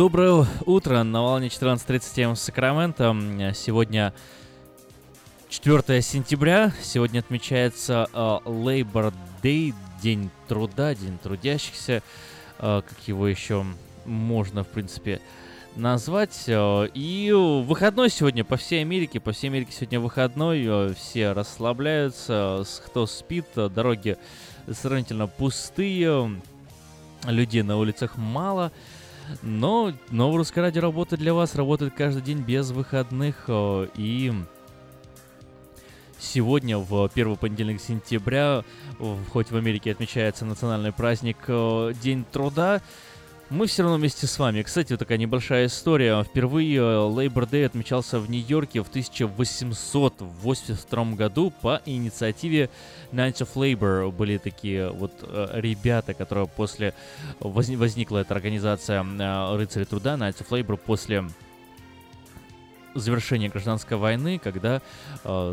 Доброе утро на волне 14.37 в Сакраменто. Сегодня 4 сентября. Сегодня отмечается uh, Labor Day, День труда, День трудящихся, uh, как его еще можно, в принципе, назвать. Uh, и выходной сегодня по всей Америке. По всей Америке сегодня выходной. Все расслабляются. Кто спит, дороги сравнительно пустые. Людей на улицах мало. Но новое русское радио работает для вас, работает каждый день без выходных. И сегодня, в первый понедельник сентября, хоть в Америке отмечается национальный праздник э, День труда, мы все равно вместе с вами. Кстати, вот такая небольшая история. Впервые э, Labor Day отмечался в Нью-Йорке в 1882 году по инициативе Knights of Labor. Были такие вот э, ребята, которые после... Возникла эта организация э, рыцарей труда, Knights of Labor, после завершения гражданской войны, когда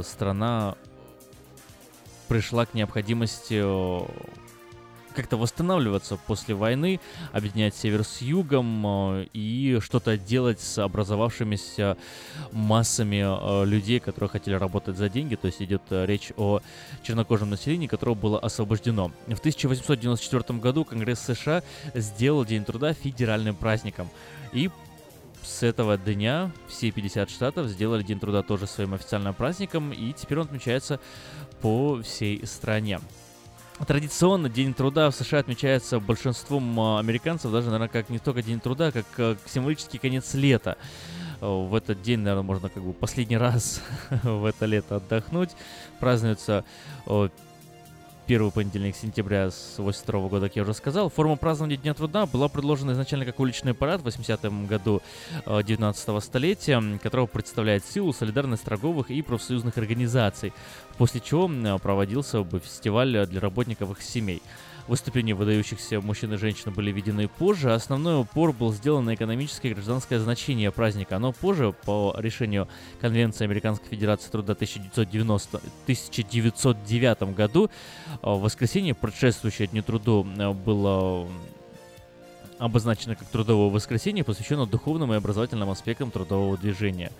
страна пришла к необходимости как-то восстанавливаться после войны, объединять север с югом э, и что-то делать с образовавшимися массами э, людей, которые хотели работать за деньги. То есть идет э, речь о чернокожем населении, которое было освобождено. В 1894 году Конгресс США сделал День труда федеральным праздником. И с этого дня все 50 штатов сделали День труда тоже своим официальным праздником, и теперь он отмечается по всей стране. Традиционно День труда в США отмечается большинством а, американцев, даже, наверное, как не только День труда, как символический конец лета. В этот день, наверное, можно как бы последний раз в это лето отдохнуть. Празднуется первый понедельник сентября с 82 года, как я уже сказал. Форма празднования Дня труда была предложена изначально как уличный парад в 80-м году 19 э, столетия, которого представляет силу солидарность торговых и профсоюзных организаций, после чего проводился бы фестиваль для работников их семей. Выступления выдающихся мужчин и женщин были введены позже. Основной упор был сделан на экономическое и гражданское значение праздника. Но позже, по решению Конвенции Американской Федерации Труда 1990, 1909 году, в э, воскресенье, предшествующее Дню Труду, было обозначено как трудовое воскресенье, посвящено духовным и образовательным аспектам трудового движения.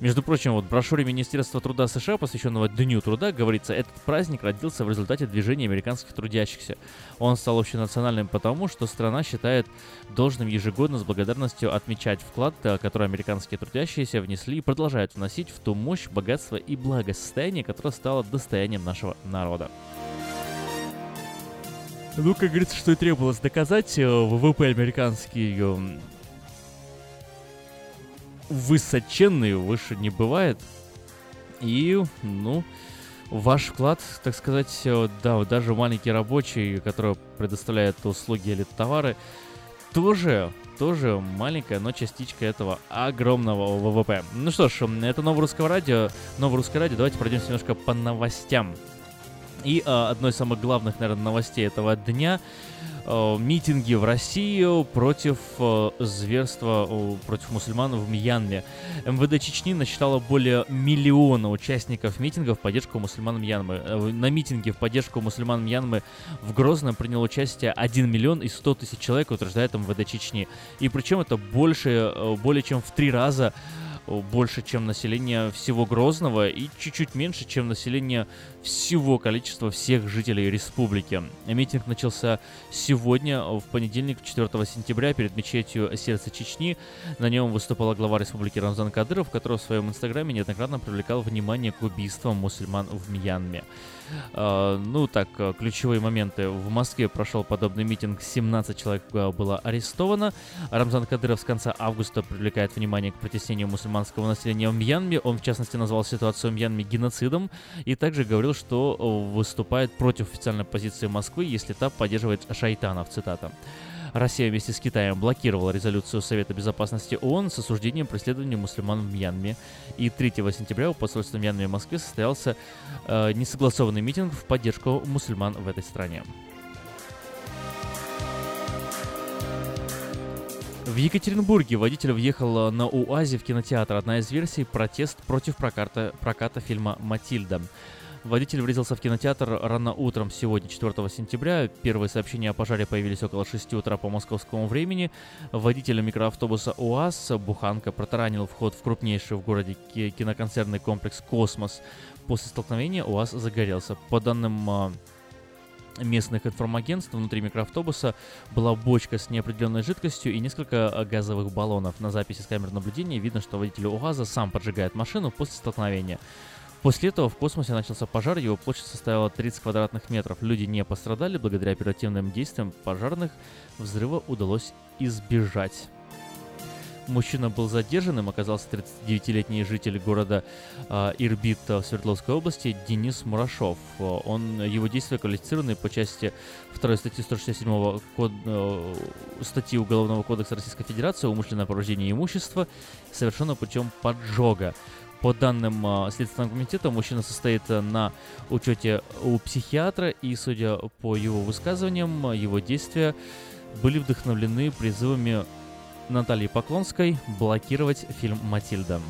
Между прочим, вот в брошюре Министерства труда США, посвященного Дню труда, говорится, этот праздник родился в результате движения американских трудящихся. Он стал общенациональным потому, что страна считает должным ежегодно с благодарностью отмечать вклад, э, который американские трудящиеся внесли и продолжают вносить в ту мощь, богатство и благосостояние, которое стало достоянием нашего народа. Ну, как говорится, что и требовалось доказать, э, ВВП американский э, высоченный, выше не бывает. И, ну, ваш вклад, так сказать, э, да, даже маленький рабочий, который предоставляет услуги или товары, тоже, тоже маленькая, но частичка этого огромного ВВП. Ну что ж, это Новое Русское Радио. Новое Русское Радио. Давайте пройдемся немножко по новостям. И э, одной из самых главных, наверное, новостей этого дня Э, митинги в Россию против э, зверства э, против мусульман в Мьянме. МВД Чечни насчитало более миллиона участников митингов в поддержку мусульман Мьянмы. На митинге в поддержку мусульман Мьянмы в Грозном приняло участие 1 миллион и 100 тысяч человек, утверждает МВД Чечни. И причем это больше, более чем в три раза больше, чем население всего Грозного и чуть-чуть меньше, чем население всего количества всех жителей республики. Митинг начался сегодня, в понедельник, 4 сентября, перед мечетью Сердца Чечни. На нем выступала глава республики Рамзан Кадыров, который в своем инстаграме неоднократно привлекал внимание к убийствам мусульман в Мьянме. Uh, ну так, ключевые моменты. В Москве прошел подобный митинг, 17 человек а, было арестовано. Рамзан Кадыров с конца августа привлекает внимание к притеснению мусульманского населения в Мьянме. Он, в частности, назвал ситуацию в Мьянме геноцидом и также говорил, что выступает против официальной позиции Москвы, если та поддерживает шайтанов, цитата. Россия вместе с Китаем блокировала резолюцию Совета Безопасности ООН с осуждением преследования мусульман в Мьянме. И 3 сентября у посольства Мьянмы в Москве состоялся э, несогласованный митинг в поддержку мусульман в этой стране. В Екатеринбурге водитель въехал на УАЗе в кинотеатр. Одна из версий – протест против проката, проката фильма «Матильда». Водитель врезался в кинотеатр рано утром сегодня, 4 сентября. Первые сообщения о пожаре появились около 6 утра по московскому времени. Водителя микроавтобуса УАЗ Буханка протаранил вход в крупнейший в городе киноконцерный комплекс «Космос». После столкновения УАЗ загорелся. По данным а, местных информагентств внутри микроавтобуса была бочка с неопределенной жидкостью и несколько а, газовых баллонов. На записи с камер наблюдения видно, что водитель УАЗа сам поджигает машину после столкновения. После этого в космосе начался пожар, его площадь составила 30 квадратных метров. Люди не пострадали, благодаря оперативным действиям пожарных взрыва удалось избежать. Мужчина был задержанным, оказался 39-летний житель города э, Ирбит в Свердловской области Денис Мурашов. Он, его действия квалифицированы по части 2 статьи 167 код, э, статьи Уголовного кодекса Российской Федерации «Умышленное повреждение имущества» совершено путем поджога. По данным э, Следственного комитета, мужчина состоит на учете у психиатра, и, судя по его высказываниям, его действия были вдохновлены призывами Натальи Поклонской блокировать фильм «Матильда».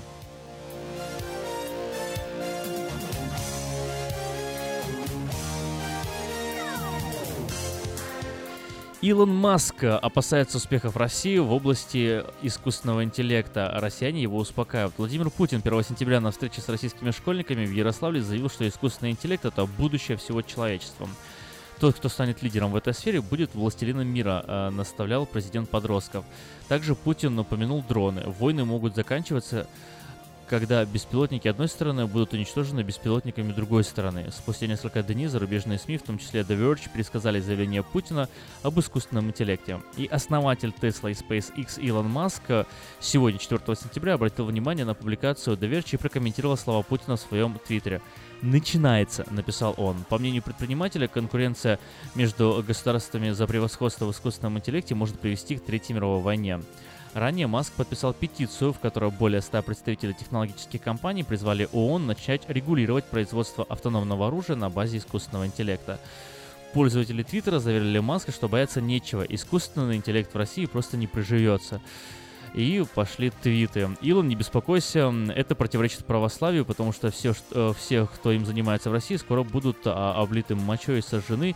Илон Маск опасается успехов России в области искусственного интеллекта. Россияне его успокаивают. Владимир Путин 1 сентября на встрече с российскими школьниками в Ярославле заявил, что искусственный интеллект — это будущее всего человечества. Тот, кто станет лидером в этой сфере, будет властелином мира, э, наставлял президент подростков. Также Путин упомянул дроны. Войны могут заканчиваться когда беспилотники одной стороны будут уничтожены беспилотниками другой стороны. Спустя несколько дней зарубежные СМИ, в том числе The Verge, пересказали заявление Путина об искусственном интеллекте. И основатель Tesla и SpaceX Илон Маск сегодня, 4 сентября, обратил внимание на публикацию The Verge и прокомментировал слова Путина в своем твиттере. «Начинается», — написал он. По мнению предпринимателя, конкуренция между государствами за превосходство в искусственном интеллекте может привести к Третьей мировой войне. Ранее Маск подписал петицию, в которой более 100 представителей технологических компаний призвали ООН начать регулировать производство автономного оружия на базе искусственного интеллекта. Пользователи Твиттера заверили Маска, что бояться нечего, искусственный интеллект в России просто не приживется. И пошли твиты. Илон, не беспокойся, это противоречит православию, потому что все, что, все кто им занимается в России, скоро будут а, облиты мочой и сожжены.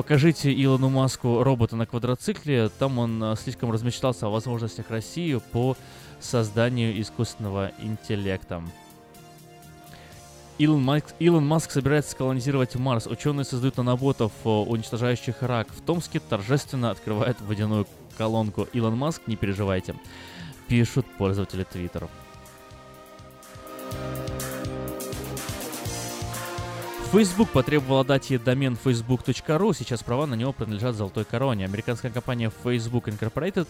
Покажите Илону Маску робота на квадроцикле. Там он а, слишком размечтался о возможностях России по созданию искусственного интеллекта. Илон Маск, Илон Маск собирается колонизировать Марс. Ученые создают наноботов, уничтожающих рак. В Томске торжественно открывают водяную колонку. Илон Маск, не переживайте. Пишут пользователи Твиттера. Facebook потребовала дать ей домен facebook.ru, сейчас права на него принадлежат золотой короне. Американская компания Facebook Incorporated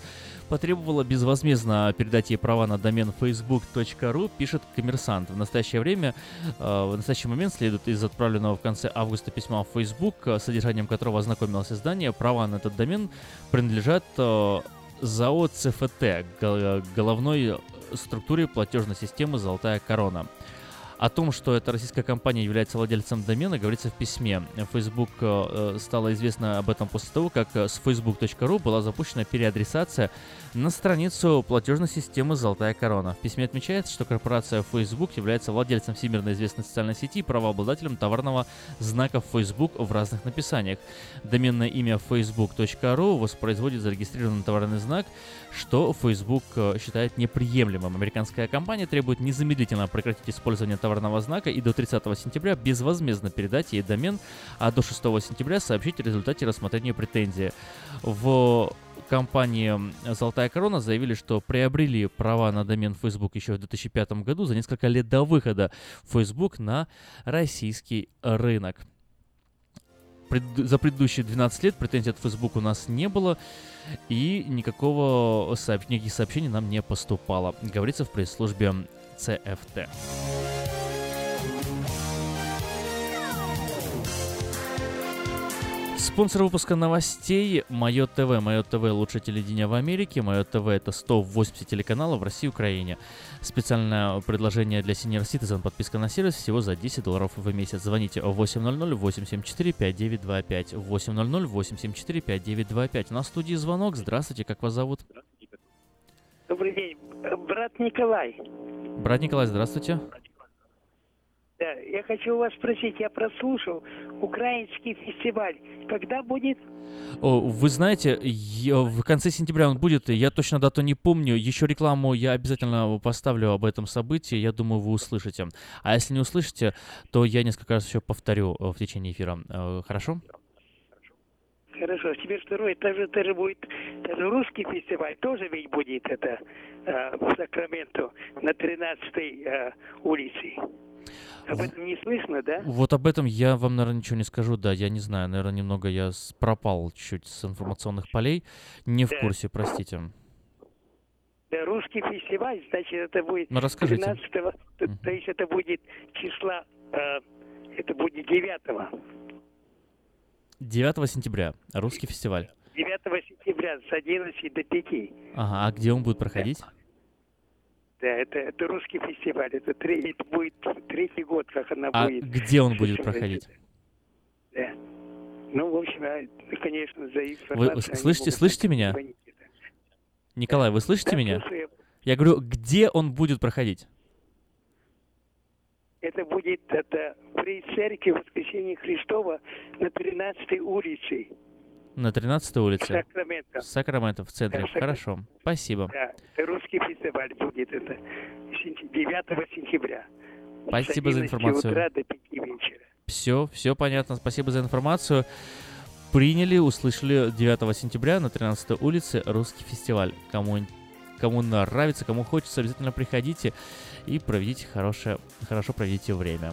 потребовала безвозмездно передать ей права на домен facebook.ru, пишет коммерсант. В настоящее время, э, в настоящий момент следует из отправленного в конце августа письма в Facebook, э, содержанием которого ознакомилось издание, права на этот домен принадлежат э, ЗАО ЦФТ, головной структуре платежной системы «Золотая корона». О том, что эта российская компания является владельцем домена, говорится в письме. Facebook э, стало известно об этом после того, как с facebook.ru была запущена переадресация на страницу платежной системы «Золотая корона». В письме отмечается, что корпорация Facebook является владельцем всемирно известной социальной сети и правообладателем товарного знака Facebook в разных написаниях. Доменное имя facebook.ru воспроизводит зарегистрированный товарный знак, что Facebook э, считает неприемлемым. Американская компания требует незамедлительно прекратить использование товарного товарного знака и до 30 сентября безвозмездно передать ей домен, а до 6 сентября сообщить о результате рассмотрения претензии. В компании «Золотая корона» заявили, что приобрели права на домен Facebook еще в 2005 году, за несколько лет до выхода Facebook на российский рынок. За предыдущие 12 лет претензий от Facebook у нас не было, и никакого сооб, никаких сообщений нам не поступало, говорится в пресс-службе CFT. Спонсор выпуска новостей Мое ТВ. Мое ТВ лучшее телевидение в Америке. Мое ТВ это 180 телеканалов в России и Украине. Специальное предложение для Senior Citizen. Подписка на сервис всего за 10 долларов в месяц. Звоните 800-874-5925. 800-874-5925. На студии звонок. Здравствуйте, как вас зовут? Добрый день. Брат Николай. Брат Николай, здравствуйте. Да, я хочу у вас спросить, я прослушал украинский фестиваль. Когда будет? О, вы знаете, я, в конце сентября он будет, я точно дату не помню. Еще рекламу я обязательно поставлю об этом событии, я думаю, вы услышите. А если не услышите, то я несколько раз еще повторю э, в течение эфира. Э, хорошо? Хорошо. Теперь второй, тоже, тоже будет тоже русский фестиваль, тоже ведь будет это э, в Сакраменто на 13-й э, улице. Об этом не слышно, да? Вот об этом я вам, наверное, ничего не скажу, да, я не знаю, наверное, немного я пропал чуть с информационных полей, не в да. курсе, простите. Да, русский фестиваль, значит, это будет Ну, расскажите. 13 то, то есть это будет числа, э, это будет 9 9 сентября. Русский фестиваль. 9 сентября с 11 до 5. Ага, а где он будет проходить? Да, это, это русский фестиваль. Это, это будет третий год, как она А будет. где он будет проходить? Да. Ну, в общем, а, конечно, за Вы информацией... вы слышите, слышите меня? звонить. Николай, вы слышите Да, меня? слушаю. Я говорю, где он будет проходить? Это будет это, при церкви Воскресения Христова на 13 улице. На 13 улице. Сакраменто. Сакраменто в центре. Да. Хорошо. Спасибо. Да, русский фестиваль будет это сентя- 9 сентября. Спасибо за 11 информацию. утра до 5 вечера. Все, все понятно. Спасибо за информацию. Приняли, услышали 9 сентября на 13 улице русский фестиваль. Кому, кому нравится, кому хочется, обязательно приходите и проведите хорошее, хорошо проведите время.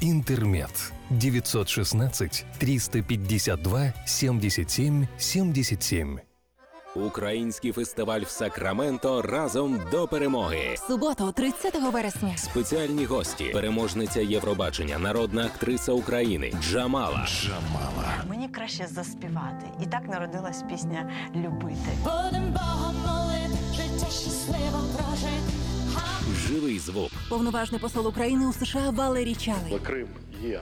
«Интермед». 916 352 77 77. Український фестиваль в Сакраменто разом до перемоги. В суботу, 30 вересня. Спеціальні гості, переможниця Євробачення, народна актриса України Джамала. Джамала. Мені краще заспівати. І так народилась пісня Любити. Будем Богом молити, життя щасливо прожити. Живий звук. Повноважний посол України у США Валерій Чалий. Крим є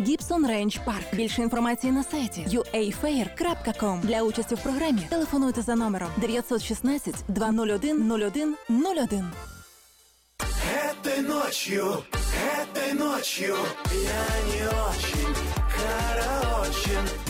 Гібсон Рейндж Парк. Більше інформації на сайті uafair.com. Для участі в програмі телефонуйте за номером 916 201 01 01. Этой ночью, этой ночью я не очень, караочен.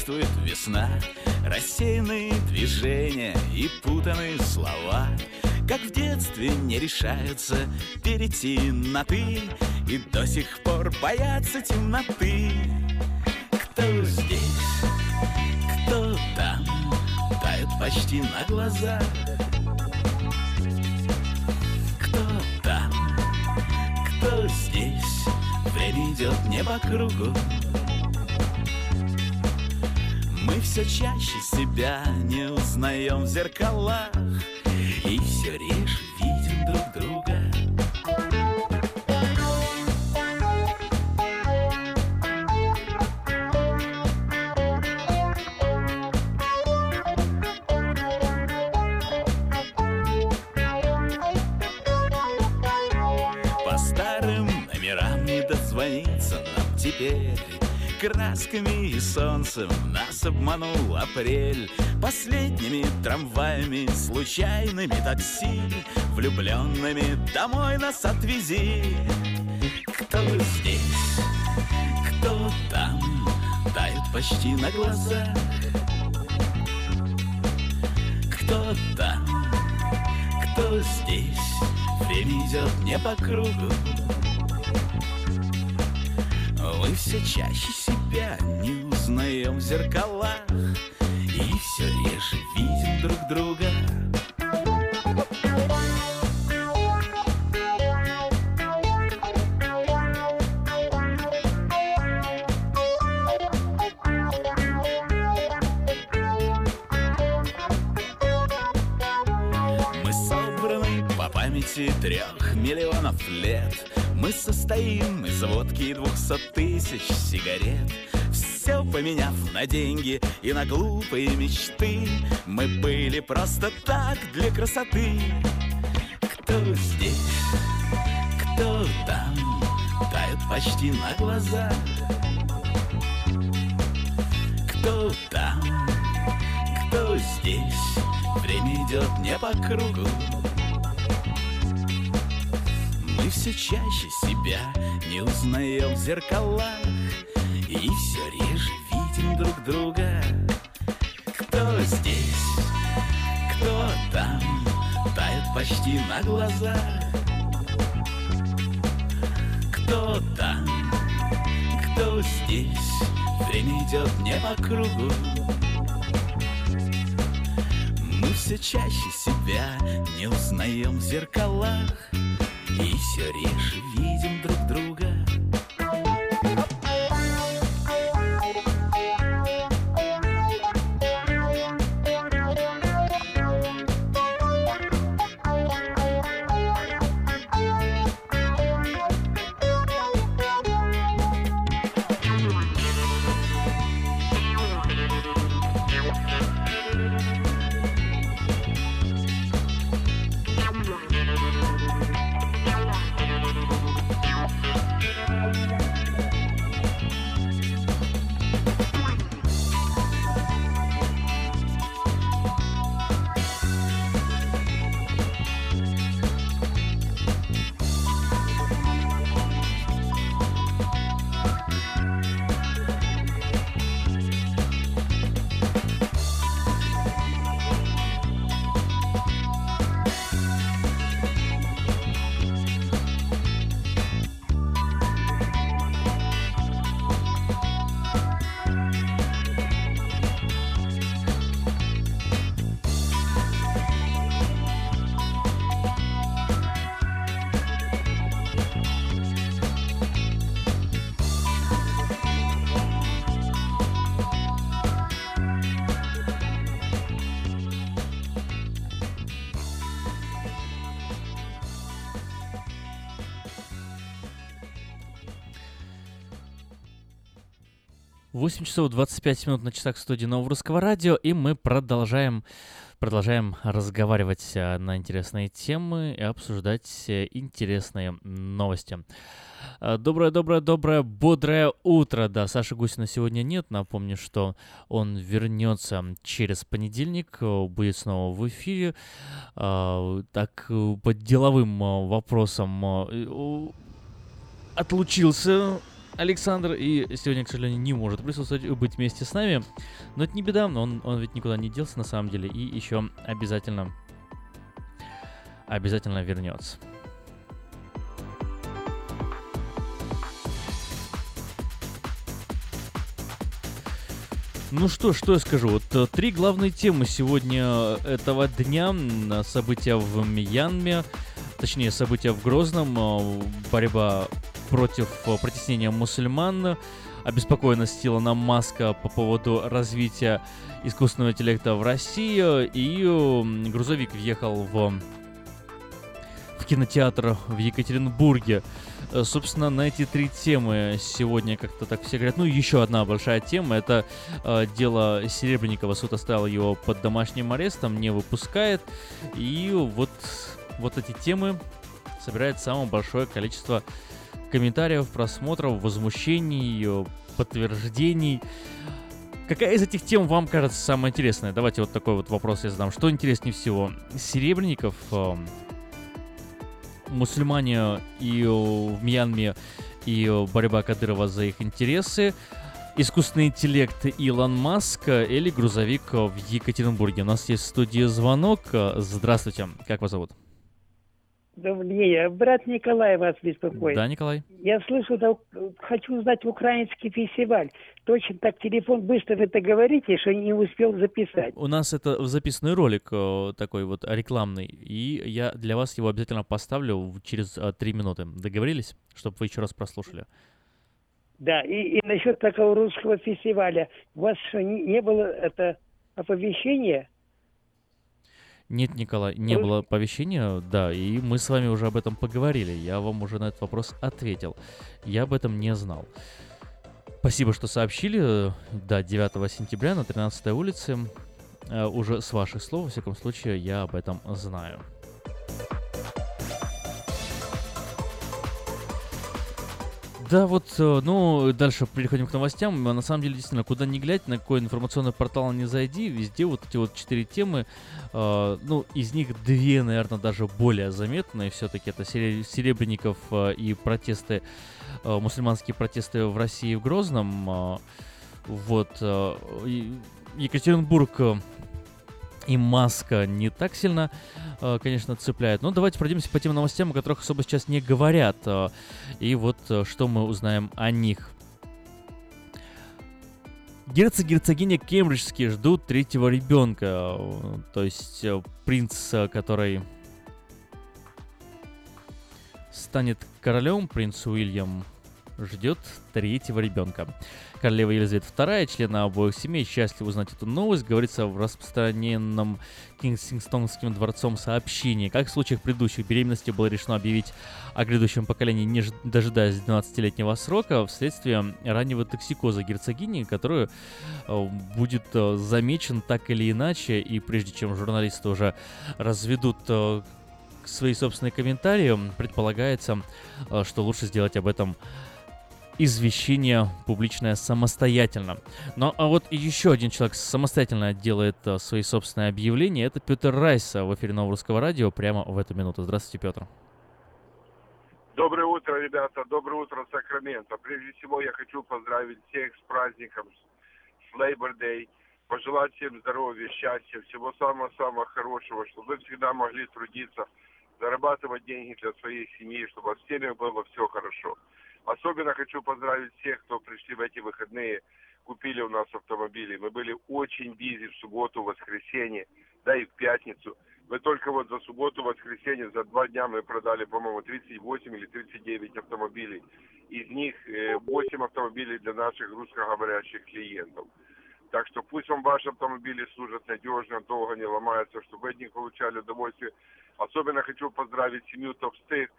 Действует весна. Рассеянные движения и путанные слова Как в детстве не решаются перейти на «ты» И до сих пор боятся темноты. Кто здесь, кто там, тает почти на глазах Кто там, кто здесь, время идет не по кругу Мы все чаще себя не узнаем в зеркалах И все реже видим друг друга. По старым номерам не дозвониться нам теперь Красками и солнцем нас обманул апрель. Последними трамваями, случайными такси Влюбленными домой нас отвези. Кто здесь, кто там, тают почти на глазах Кто там, кто здесь, время идет не по кругу Мы все чаще себя не узнаем в зеркалах И все реже видим друг друга. Мы собраны по памяти трех миллионов лет Мы состоим из водки и двухсот тысяч сигарет. Все поменяв на деньги и на глупые мечты Мы были просто так для красоты. Кто здесь, кто там, тают почти на глазах Кто там, кто здесь, время идет не по кругу Мы все чаще себя не узнаем в зеркалах И все реже видим друг друга. Кто здесь, кто там, тает почти на глазах. Кто там, кто здесь, время идет не по кругу. Мы все чаще себя не узнаем в зеркалах И все реже видим друг друга часов 25 минут на часах студии Нового Русского Радио, и мы продолжаем, продолжаем разговаривать э, на интересные темы и обсуждать э, интересные новости. Э, Доброе, доброе, доброе, бодрое утро. Да, Саши Гусина сегодня нет. Напомню, что он вернется через понедельник, э, будет снова в эфире. Э, Так, э, по деловым э, вопросам э, отлучился Александр и сегодня, к сожалению, не может присутствовать, быть вместе с нами. Но это не беда, он, он ведь никуда не делся на самом деле и еще обязательно, обязательно вернется. Ну что, что я скажу? Вот э, три главные темы сегодня э, этого дня. События в Мьянме, точнее события в Грозном, э, борьба против э, притеснения мусульман, обеспокоенность Илона Маска по поводу развития искусственного интеллекта в России и э, грузовик въехал в в кинотеатр в Екатеринбурге. Э, Собственно, на эти три темы сегодня как-то так все говорят. Ну, еще одна большая тема — это э, дело Серебренникова. Суд оставил его под домашним арестом, не выпускает. И вот, вот эти темы собирают самое большое количество комментариев, просмотров, возмущений, э, подтверждений. Какая из этих тем вам кажется самая интересная? Давайте вот такой вот вопрос я задам. Что интереснее всего? Серебренников, э, мусульмане и э, в Мьянме, и э, борьба Кадырова за их интересы, искусственный интеллект Илон Маск э, или грузовик в Екатеринбурге. У нас есть в студии звонок. Здравствуйте, как вас зовут? Добрый день. Брат Николай вас беспокоит. Да, Николай? Я слышу, да, хочу узнать украинский фестиваль. Точно так телефон быстро это говорите, что не успел записать. У нас это записанный ролик э, такой вот рекламный, и я для вас его обязательно поставлю через э, три минуты. Договорились, чтобы вы еще раз прослушали? Да, и, и насчет такого русского фестиваля. У вас что, не, не было это оповещения? Нет, Николай, не было оповещения, да, и мы с вами уже об этом поговорили. Я вам уже на этот вопрос ответил. Я об этом не знал. Спасибо, что сообщили. Да, 9 сентября на 13 улице. Э, Уже с ваших слов, во всяком случае, я об этом знаю. Да, вот, э, ну, дальше переходим к новостям. А На самом деле, действительно, куда ни глядь, на какой информационный портал не зайди, везде вот эти вот четыре темы, э, ну, из них две, наверное, даже более заметные. Все-таки это Сере- Серебренников э, и протесты, э, мусульманские протесты в России в Грозном. э, вот, э, и Екатеринбург э, и Маска не так сильно, э, конечно, цепляет. Но давайте пройдемся по тем новостям, о которых особо сейчас не говорят. э, И вот э, что мы узнаем о них. Герцог и герцогиня Кембриджские ждут третьего ребенка. То есть принц, который станет королем, принц Уильям ждет третьего ребенка. Королева Елизавета II, члены обоих семей, счастливы узнать эту новость, говорится в распространенном Кингстонским дворцом сообщении. Как в случаях предыдущих беременностей было решено объявить о грядущем поколении, не дожидаясь 12-летнего срока, вследствие раннего токсикоза герцогини, которую э, будет э, замечен так или иначе, и прежде чем журналисты уже разведут э, свои собственные комментарии, предполагается, что лучше сделать об этом извещение публичное самостоятельно. Ну а вот еще один человек самостоятельно делает э, свои собственные объявления. Это Петр Райс э, в эфире Нового Русского Радио прямо в эту минуту. Здравствуйте, Петр. Доброе утро, ребята. Доброе утро, Сакраменто. Прежде всего, я хочу поздравить всех с праздником, с Labor Day. Пожелать всем здоровья, счастья, всего самого-самого хорошего, чтобы вы всегда могли трудиться, зарабатывать деньги для своей семьи, чтобы с всеми было все хорошо. Особенно хочу поздравить всех, кто пришли в эти выходные, купили у нас автомобили. Мы были очень бизи в субботу, воскресенье, да и в пятницу. Мы только вот за субботу, воскресенье, за два дня мы продали, по-моему, 38 или 39 автомобилей. Из них э, 8 автомобилей для наших русскоговорящих клиентов. Так что пусть вам ваши автомобили служат надежно, долго не ломаются, чтобы от них получали удовольствие. Особенно хочу поздравить семью Топстейт,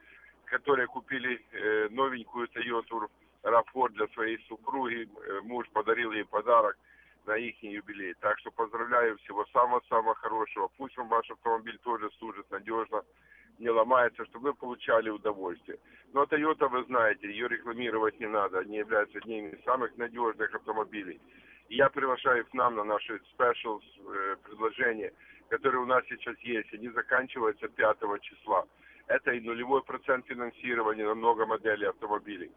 которые купили э, новенькую Toyota RAV4 для своей супруги. Э, Муж подарил ей подарок на их юбилей. Так что поздравляю всего самого-самого хорошего. Пусть вам ваш автомобиль тоже служит надежно, не ломается, чтобы вы получали удовольствие. Но Toyota, вы знаете, ее рекламировать не надо. Они являются одними из самых надежных автомобилей. И я приглашаю к нам на наши specials э, предложения, которые у нас сейчас есть. Они заканчиваются 5 числа. Это и нулевой процент финансирования на много моделей автомобилей.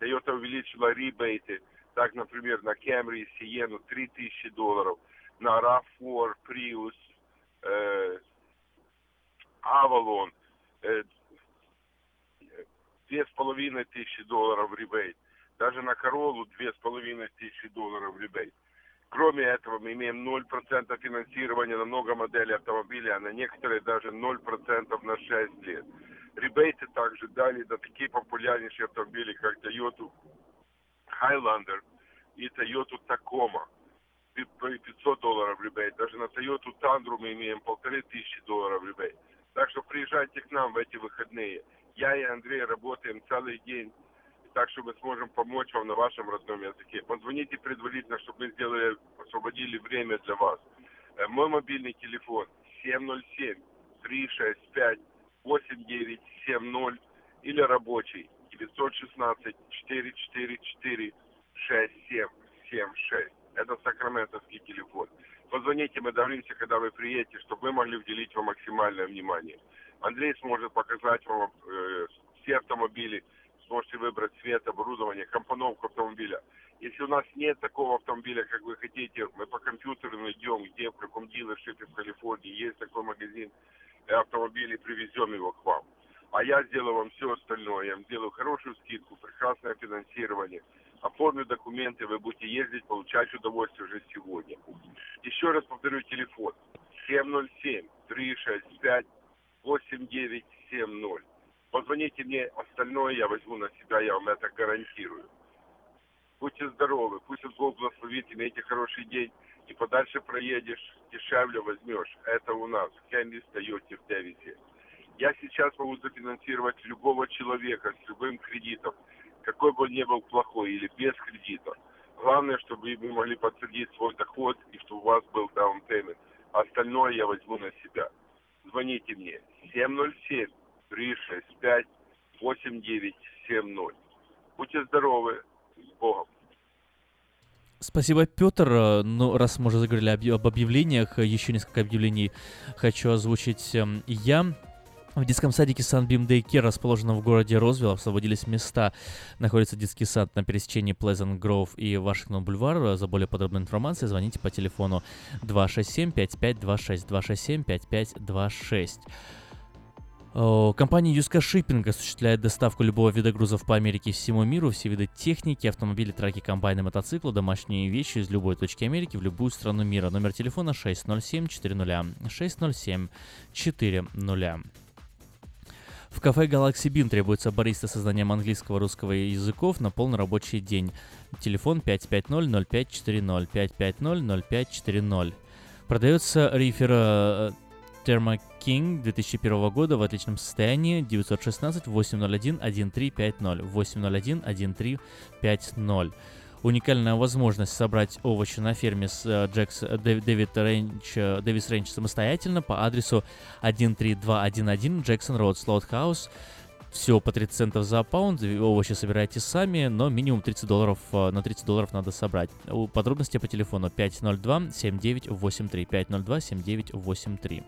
Toyota увеличила ребейты. Так, например, на Camry и Sienna 3000 долларов, на RAV4, Prius, э, Avalon э, две с половиной тысячи долларов ребейт. Даже на Королу две с половиной тысячи долларов ребейт. Кроме этого, мы имеем 0% финансирования на много моделей автомобилей, а на некоторые даже 0% на 6 лет. Ребейты также дали на такие популярнейшие автомобили, как Toyota Highlander и Toyota Tacoma. 500 долларов ребейт. Даже на Toyota Tundra мы имеем полторы тысячи долларов ребейт. Так что приезжайте к нам в эти выходные. Я и Андрей работаем целый день, так что мы сможем помочь вам на вашем родном языке. Позвоните предварительно, чтобы мы сделали, освободили время для вас. Э, Мой мобильный телефон 707 365 8970 или рабочий 916 444 6776. Это сакраментовский телефон. Позвоните, мы договоримся, когда вы приедете, чтобы мы могли уделить вам максимальное внимание. Андрей сможет показать вам э, все автомобили, сможете выбрать цвет, оборудование, компоновку автомобиля. Если у нас нет такого автомобиля, как вы хотите, мы по компьютеру найдем, где, в каком дилершипе в Калифорнии есть такой магазин автомобилей, привезем его к вам. А я сделаю вам все остальное. Я вам сделаю хорошую скидку, прекрасное финансирование. Оформлю документы, вы будете ездить, получать удовольствие уже сегодня. Еще раз повторю телефон. 707-365-8970. Позвоните мне, остальное я возьму на себя, я вам это гарантирую. Будьте здоровы, пусть Бог благословит, имейте хороший день. И подальше проедешь, дешевле возьмешь. Это у нас в Кенли Тойоте в Дэвисе. Я сейчас могу зафинансировать любого человека с любым кредитом, какой бы он ни был плохой или без кредита. Главное, чтобы вы могли подтвердить свой доход и чтобы у вас был down payment. Остальное я возьму на себя. Звоните мне 707-365-8970. Будьте здоровы. С Богом. Спасибо, Петр. Э, Ну, раз мы уже заговорили об, об объявлениях, э, еще несколько объявлений хочу озвучить эм, я. В детском садике Sunbeam Daycare, расположенном в городе Розвилл, освободились места. Находится детский сад на пересечении Pleasant Grove и Вашингтон Бульвар. За более подробной информацией звоните по телефону 267-5526, 267-5526. О, Компания Юска Shipping осуществляет доставку любого вида грузов по Америке и всему миру, все виды техники, автомобили, траки, комбайны, мотоциклы, домашние вещи из любой точки Америки в любую страну мира. Номер телефона 607-400, 607-400. В кафе Galaxy Bean требуется бариста со знанием английского, русского и языков на полный рабочий день. Телефон 550-0540, 550-0540. Продается рифер э, Thermo King 2001 года в отличном состоянии 916 801 1350 801 1350. Уникальная возможность собрать овощи на ферме с э, Джекс э, Дэв- Дэвид Рейнч, э, Дэвис Рейнч самостоятельно по адресу 13211 Джексон Роуд Слоут Хаус. Все по 30 центов за паунд, овощи собирайте сами, но минимум 30 долларов, на 30 долларов надо собрать. Подробности по телефону 502-7983, 502-7983.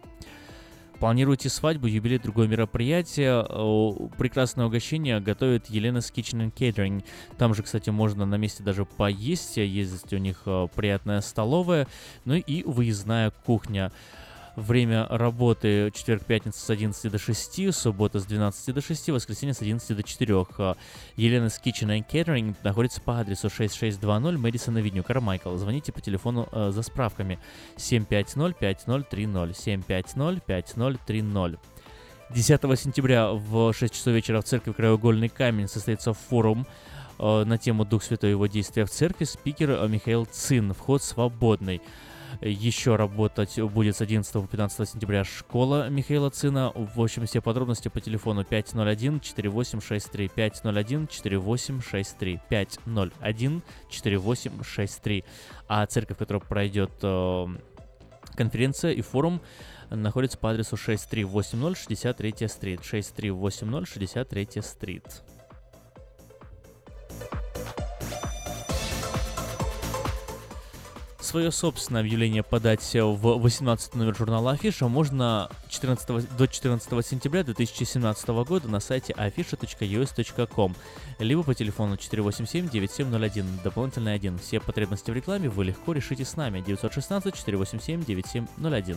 Планируете свадьбу, юбилей, другое мероприятие? О, Прекрасное угощение готовит Елена's Kitchen and Catering. Там же, кстати, можно на месте даже поесть. Есть у них э, приятная столовая, ну и выездная кухня. Время работы четверг-пятница с 11 до 6, суббота с 12 до 6, воскресенье с 11 до 4. Э, Елена's Kitchen and Catering находится по адресу 6620 Мэдисон Авеню, Кармайкл. Звоните по телефону э, за справками 750-5030, 750-5030. 10 сентября в 6 часов вечера в церкви Краеугольный камень состоится форум э, на тему «Дух Святой и его действия в церкви». Спикер э, Михаил Цин. Вход свободный. Еще работать будет с 11 по 15 сентября школа Михаила Цина. В общем, все подробности по телефону 501-4863, 501-4863, 501-4863. А церковь, в которой пройдет э, конференция и форум, находится по адресу 6380 63 стрит. 6380 63 стрит. Свое собственное объявление подать в 18 номер журнала Афиша можно 14, до 14 сентября 2017 года на сайте afisha.us.com либо по телефону 487-9701, дополнительный 1. Все потребности в рекламе вы легко решите с нами 916-487-9701.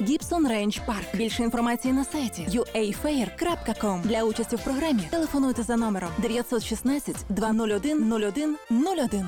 Гібсон Рейндж Парк. Більше інформації на сайті uafair.com. Для участі в програмі телефонуйте за номером 916 201 01 01.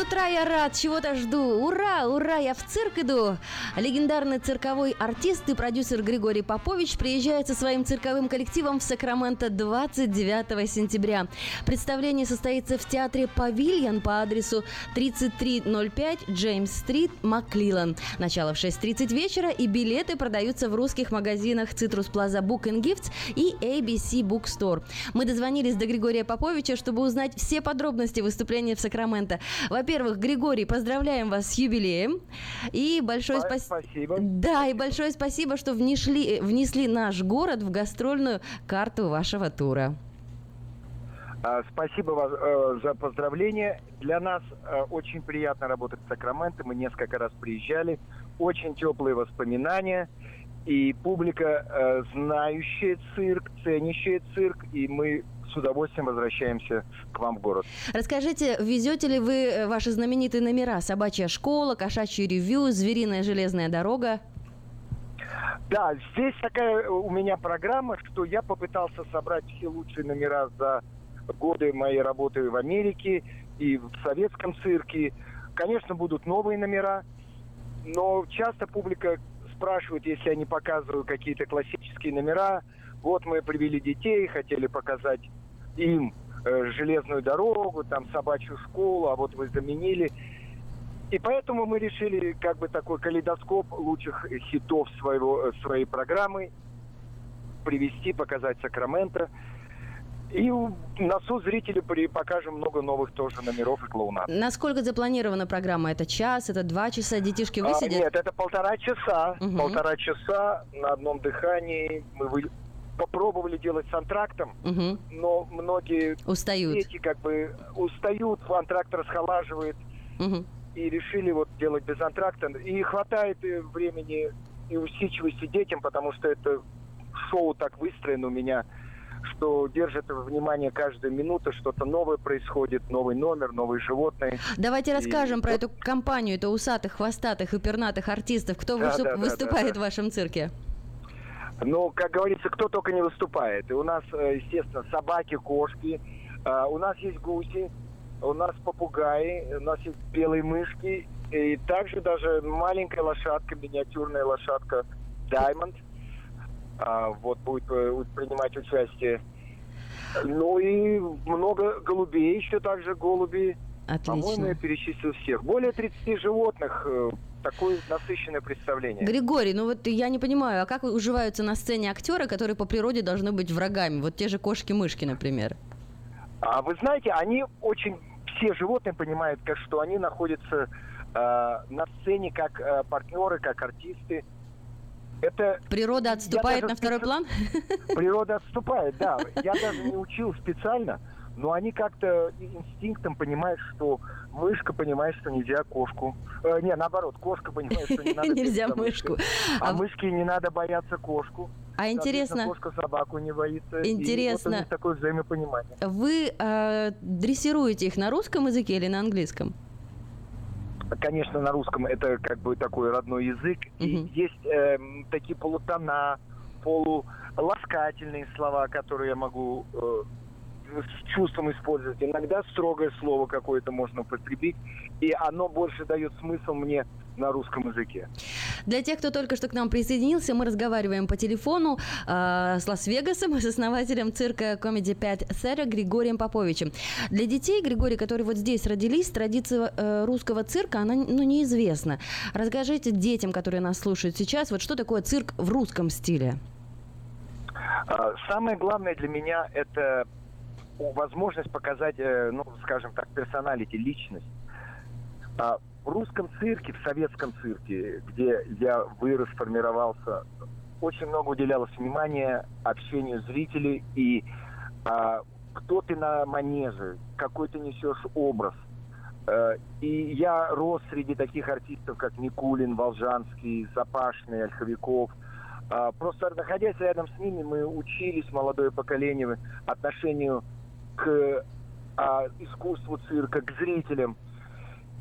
Утра я рад, чего-то жду. Ура, ура, я в цирк иду. Легендарный цирковой артист и продюсер Григорий Попович приезжает со своим цирковым коллективом в Сакраменто 29 сентября. Представление состоится в театре «Павильон» по адресу 3305 Джеймс-стрит, Маклилан. Начало в 6.30 вечера и билеты продаются в русских магазинах Citrus Plaza Book and Gifts и ABC Bookstore. Мы дозвонились до Григория Поповича, чтобы узнать все подробности выступления в Сакраменто. Во-первых, Григорий, поздравляем вас с юбилеем. И большое спас- Спасибо. Да, и большое спасибо, что внесли, внесли наш город в гастрольную карту вашего тура. А, Спасибо вас, э, за поздравления. Для нас э, очень приятно работать в Сакраменто. Мы несколько раз приезжали. Очень теплые воспоминания. И публика, э, знающая цирк, ценящая цирк. И мы с удовольствием возвращаемся к вам в город. Расскажите, везете ли вы э, ваши знаменитые номера «Собачья школа», «Кошачий ревью», «Звериная железная дорога»? Да, здесь такая у меня программа, что я попытался собрать все лучшие номера за годы моей работы в Америке и в советском цирке. Конечно, будут новые номера, но часто публика спрашивает, если я не показываю какие-то классические номера. Вот мы привели детей, хотели показать им э, железную дорогу, там собачью школу, а вот вы заменили. И поэтому мы решили как бы такой калейдоскоп лучших хитов своего, э, своей программы привести, показать Сакраменто. И на суд зрителю при- покажем много новых тоже номеров и клоунат. Насколько запланирована программа? Это час, это два часа? Детишки А, высидят? нет, это полтора часа. Мгм. Полтора часа на одном дыхании. Мы вы- попробовали делать с антрактом, Мгм. но многие Устают. дети как бы устают, антракт расхолаживает. Мгм. И решили вот делать без антракта. И хватает э, времени и усидчивости детям, потому что это шоу так выстроено у меня, что держит внимание каждую минуту, что-то новое происходит, новый номер, новые животные. Давайте И расскажем про вот- эту компанию, это усатых, хвостатых и пернатых артистов. Кто Да, выступ- да, да, выступает да, да. в вашем цирке? Ну, как говорится, кто только не выступает. И у нас, э, естественно, собаки, кошки, а, у нас есть гуси, у нас попугаи, у нас есть белые мышки, и также даже маленькая лошадка, миниатюрная лошадка Diamond, а, вот будет э, принимать участие. Ну и много голубей, еще также голуби. По-моему, Отлично. я перечислил всех. Более 30 животных. Такое насыщенное представление. Григорий, ну вот я не понимаю, а как уживаются на сцене актеры, которые по природе должны быть врагами? Вот те же кошки-мышки, например. А вы знаете, они очень все животные понимают, как что они находятся э, на сцене как э, партнеры, как артисты. Это Природа отступает на второй специ- план? природа отступает, да. Я даже не учил специально, но они как-то инстинктом понимают, что мышка понимает, что нельзя кошку. Э, не, наоборот, кошка понимает, что не надо Нельзя мышку. А, А- мышке не надо бояться кошку. А интересно, Кошка собаку не боится. И вот Интересно. у них такое взаимопонимание. вы э, дрессируете их на русском языке или на английском? Конечно, на русском это как бы такой родной язык. И есть эм, такие полутона, полуласкательные слова, которые я могу э, с чувством использовать. Иногда строгое слово какое-то можно употребить, и оно больше дает смысл мне на русском языке. Для тех, кто только что к нам присоединился, мы разговариваем по телефону э, с Лас-Вегасом с основателем цирка Comedy 5 Theater Григорием Поповичем. Для детей, Григорий, которые вот здесь родились, традиция э, русского цирка, она ну, неизвестна. Расскажите детям, которые нас слушают сейчас, вот что такое цирк в русском стиле? А, Самое главное для меня это возможность показать, э, ну, скажем так, персоналити, личность. А В русском цирке, в советском цирке, где я вырос, формировался, очень много уделялось внимания общению зрителей и а, кто ты на манеже, какой ты несешь образ. Э, И я рос среди таких артистов, как Никулин, Волжанский, Запашный, Ольховиков. А, Просто находясь рядом с ними, мы учились, молодое поколение, отношению к а, искусству цирка, к зрителям.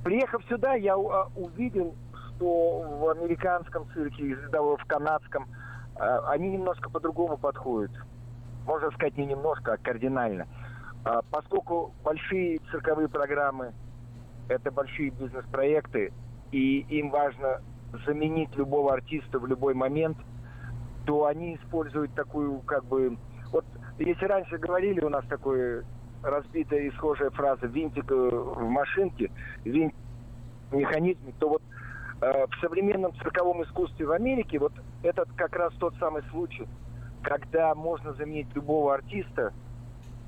Приехав сюда, я а, увидел, что в американском цирке, даже в канадском, а, они немножко по-другому подходят. Можно сказать, не немножко, а кардинально. А, Поскольку большие цирковые программы это большие бизнес-проекты, и им важно заменить любого артиста в любой момент, то они используют такую, как бы... Вот если раньше говорили, у нас такое разбитая и схожая фраза «винтик э, в машинке», «винтик в механизме», то вот э, в современном цирковом искусстве в Америке вот этот как раз тот самый случай, когда можно заменить любого артиста,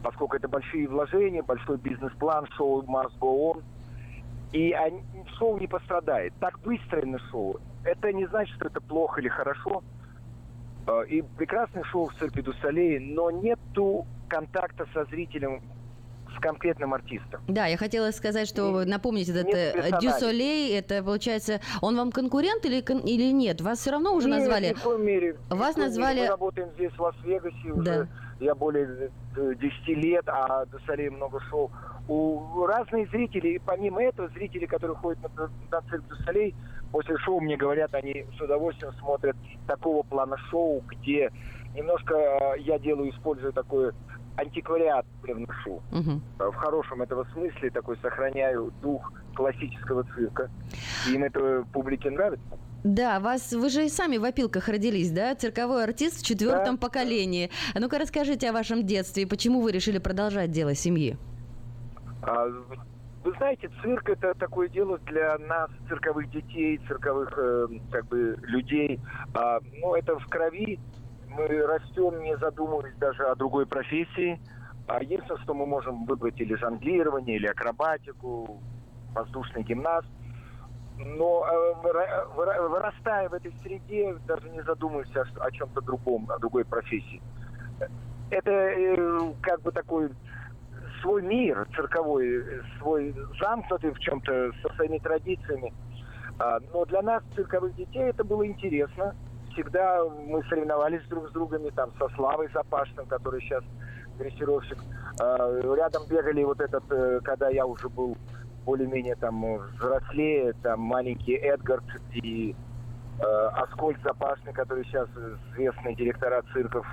поскольку это большие вложения, большой бизнес-план, шоу must go on, и они- шоу не пострадает. Так выстроено шоу. Это не значит, что это плохо или хорошо. Э, И прекрасное шоу в цирке Дусалей, но нету контакта со зрителем, с конкретным артистом. Да, я хотела сказать, что напомнить этот э. Дюсолей, это получается, он вам конкурент или, или нет? Вас все равно уже Нет, назвали? ни в коем мере. Вас коем мере. назвали- Мы работаем здесь, в Лас-Вегасе, уже Да. я более э, 10 лет, а до Солей много шоу. У разные зрители, и помимо этого, зрители, которые ходят на, на цирк до Солей, после шоу мне говорят, они с удовольствием смотрят такого плана шоу, где немножко э, я делаю, использую такой антиквариат привношу. Мгм. Э, В хорошем этого смысле такой сохраняю дух классического цирка. Им это публике нравится. Да, вас, вы же и сами в опилках родились, да? Цирковой артист в четвертом поколении. А ну-ка расскажите о вашем детстве и почему вы решили продолжать дело семьи? А, Вы знаете, цирк это такое дело для нас, цирковых детей, цирковых э, как бы людей. А, ну, это в крови. Мы растем, не задумываясь даже о другой профессии. А единственное, что мы можем выбрать или жонглирование, или акробатику, воздушный гимнаст. Но э, выра- выра- вырастая в этой среде, даже не задумываясь о, чем-то другом, о другой профессии. Это э, как бы такой свой мир цирковой, э, свой замкнутый в чем-то со своими традициями. А, Но для нас, цирковых детей, это было интересно. Всегда мы соревновались друг с другом, там, со Славой Запашным, который сейчас дрессировщик. А, Рядом бегали вот этот, э, когда я уже был более-менее там э, взрослее, там маленький Эдгард и Аскольд Запашный, который сейчас известный директора цирков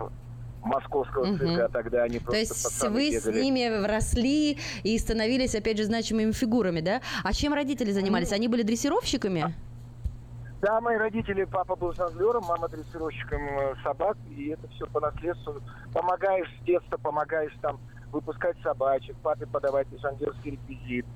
московского цирка, а тогда они То просто есть пацаны вы с бегали. ними росли и становились, опять же, значимыми фигурами, да? А чем родители занимались? Они были дрессировщиками? Да, мои родители, папа был жонглером, мама дрессировщиком э, собак, и это все по наследству. Помогаешь с детства, помогаешь там выпускать собачек, папе подавать жонглерский реквизит.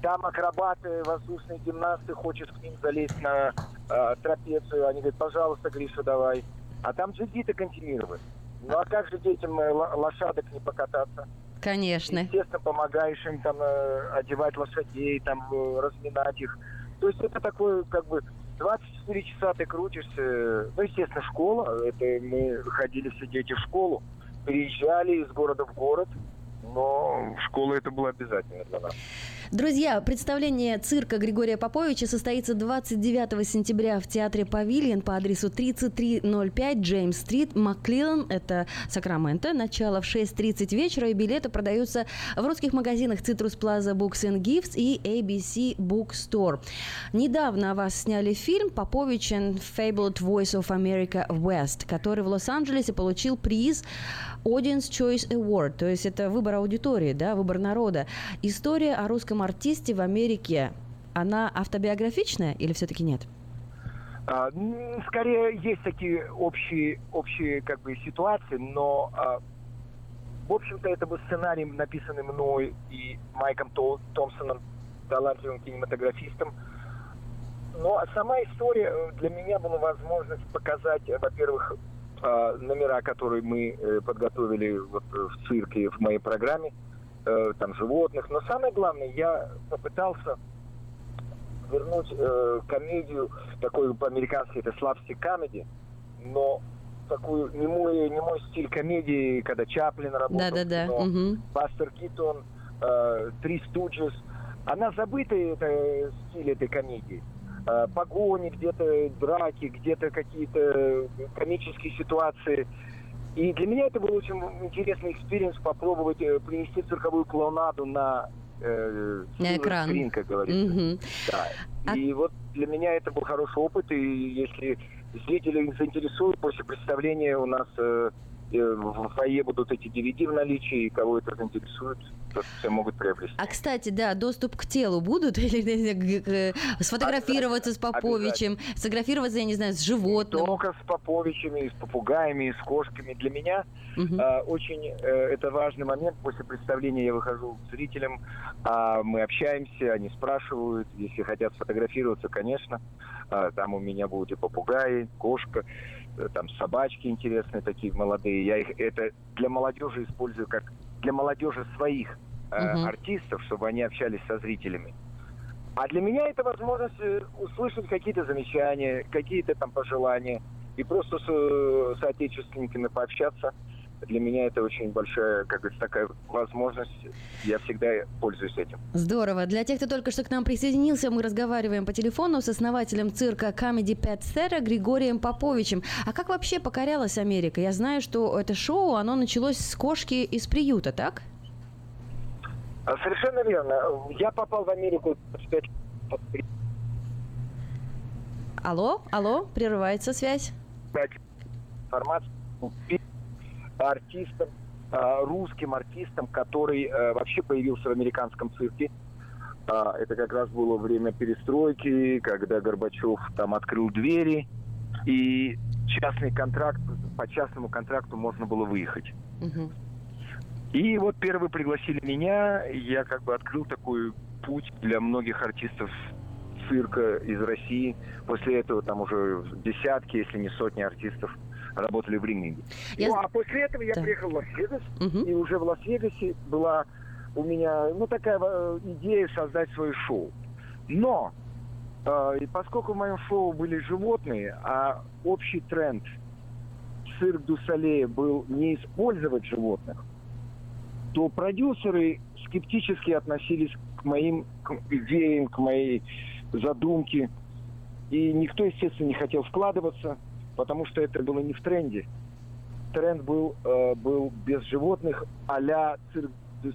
Там акробаты, воздушные гимнасты, хочешь к ним залезть на э, трапецию, они говорят, пожалуйста, Гриша, давай. А там джигиты континировать. Ну а как же детям э, ло- лошадок не покататься? Конечно. Естественно, помогаешь им там э, одевать лошадей, там э, разминать их. То есть это такое, как бы, 24 часа ты крутишься. Ну, естественно, школа. Это мы ходили все дети в школу, переезжали из города в город. Но школа это было обязательно для нас. Друзья, представление цирка Григория Поповича состоится 29 сентября в театре «Павильон» по адресу 3305 Джеймс-стрит, Маклилан, это Сакраменто. Начало в 6.30 вечера, и билеты продаются в русских магазинах Citrus Plaza Books and Gifts и ABC Bookstore. Недавно о вас сняли фильм «Попович and Fabled Voice of America West», который в Лос-Анджелесе получил приз Audience Choice Award, то есть это выбор аудитории, да, выбор народа. История о русском артисте в Америке, она автобиографичная или все-таки нет? А, Скорее, есть такие общие, общие как бы, ситуации, но, а, в общем-то, это был сценарий, написанный мной и Майком Тол- Томпсоном, талантливым кинематографистом. Но сама история э, для меня была возможность показать, э, во-первых, а, номера, которые мы э, подготовили вот, в цирке, в моей программе, э, там, животных. Но самое главное, я попытался вернуть э, комедию, такой по-американски это слабстик комедии, но такую немой, немой стиль комедии, когда Чаплин работал Да-да-да, в кино, мгм. Бастер Китон, э, Три Stooges. Она забытая, это стиль этой комедии. Э, погони, где-то драки, где-то какие-то комические ситуации. И для меня это был очень интересный experience попробовать э, принести цирковую клоунаду на, э, На экран. screen, как говорится. Мгм. Да. И вот для меня это был хороший опыт, и если зрители заинтересуют, после представления у нас э, в фойе будут эти DVD в наличии, и кого это заинтересует, то все могут приобрести. А, кстати, да, доступ к телу будут? Или не г- сфотографироваться с Поповичем, сфотографироваться, я не знаю, с животным? Только с Поповичами, с попугаями, с кошками. Для меня Мгм. э, очень э, это важный момент. После представления я выхожу к зрителям, а мы общаемся, они спрашивают, если хотят сфотографироваться, конечно. А, там у меня будут и попугаи, кошка, э, там собачки интересные такие молодые. Я их это для молодежи использую как для молодежи своих э, Мгм. артистов, чтобы они общались со зрителями. А для меня это возможность э, услышать какие-то замечания, какие-то там пожелания и просто с э, соотечественниками пообщаться. Для меня это очень большая, как говорится, такая возможность. Я всегда пользуюсь этим. Здорово. Для тех, кто только что к нам присоединился, мы разговариваем по телефону с основателем цирка Comedy Pet Center Григорием Поповичем. А как вообще покорялась Америка? Я знаю, что это шоу, оно началось с кошки из приюта, так? А, Совершенно верно. Я попал в Америку 25 Алло, алло, прерывается связь. дать артистам, э, русским артистам, который э, вообще появился в американском цирке. А, Это как раз было время перестройки, когда Горбачев там открыл двери, и частный контракт, по частному контракту можно было выехать. И вот первые пригласили меня, я как бы открыл такой путь для многих артистов цирка из России. После этого там уже десятки, если не сотни артистов работали в Ringling. Я- Ну, а после этого я Да. приехал в Лас-Вегас, и уже в Лас-Вегасе была у меня, ну, такая э, идея создать свое шоу. Но, э, и поскольку в моем шоу были животные, а общий тренд Cirque du Soleil был не использовать животных, то продюсеры скептически относились к моим к идеям, к моей задумке. И никто, естественно, не хотел вкладываться, потому что это было не в тренде. Тренд был, э, был без животных а-ля цирк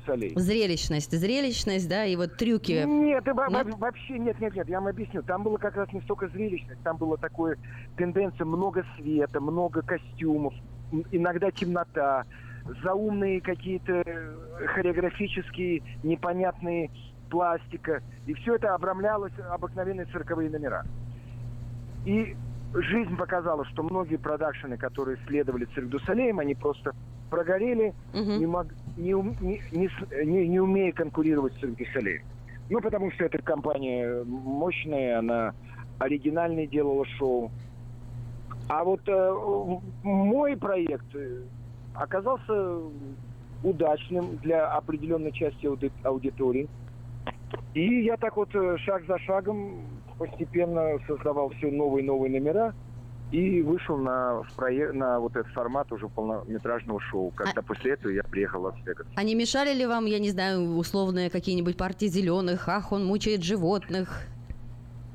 Солей. Зрелищность, зрелищность, да, и вот трюки. Нет, во- Нет? во- вообще нет, нет, нет, я вам объясню. Там было как раз не столько зрелищность, там было такое тенденция много света, много костюмов, иногда темнота, заумные какие-то э, хореографические непонятные пластика. И все это обрамлялось обыкновенные цирковые номера. И жизнь показала, что многие продакшены, которые следовали цирк Дусалеем, они просто прогорели, не, мог- не, не- не не- умея конкурировать с цирк Дусалеем. Ну, потому что эта компания мощная, она оригинальное делала шоу. А вот э, мой проект э, оказался удачным для определенной части ауди- аудитории. И я так вот э, шаг за шагом постепенно создавал все новые и новые номера и вышел на, на вот этот формат уже полнометражного шоу. Когда после этого я приехал в Лас-Вегас. А не мешали ли вам, я не знаю, условные какие-нибудь партии зеленых? Ах, он мучает животных.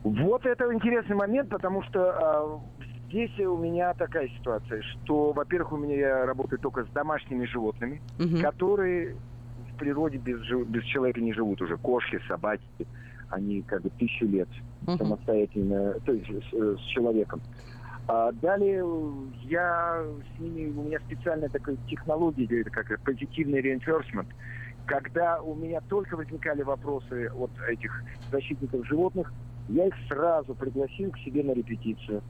Вот это интересный момент, потому что а, здесь у меня такая ситуация, что, во-первых, у меня я работаю только с домашними животными, Мгм. которые в природе без, без человека не живут уже. Кошки, собаки, они как бы тысячу лет Мгм. самостоятельно, то есть с, с человеком. А далее э, я с ними, у меня специальная такая технология, это как позитивный reinforcement, когда у меня только возникали вопросы от этих защитников животных, я их сразу пригласил к себе на репетицию,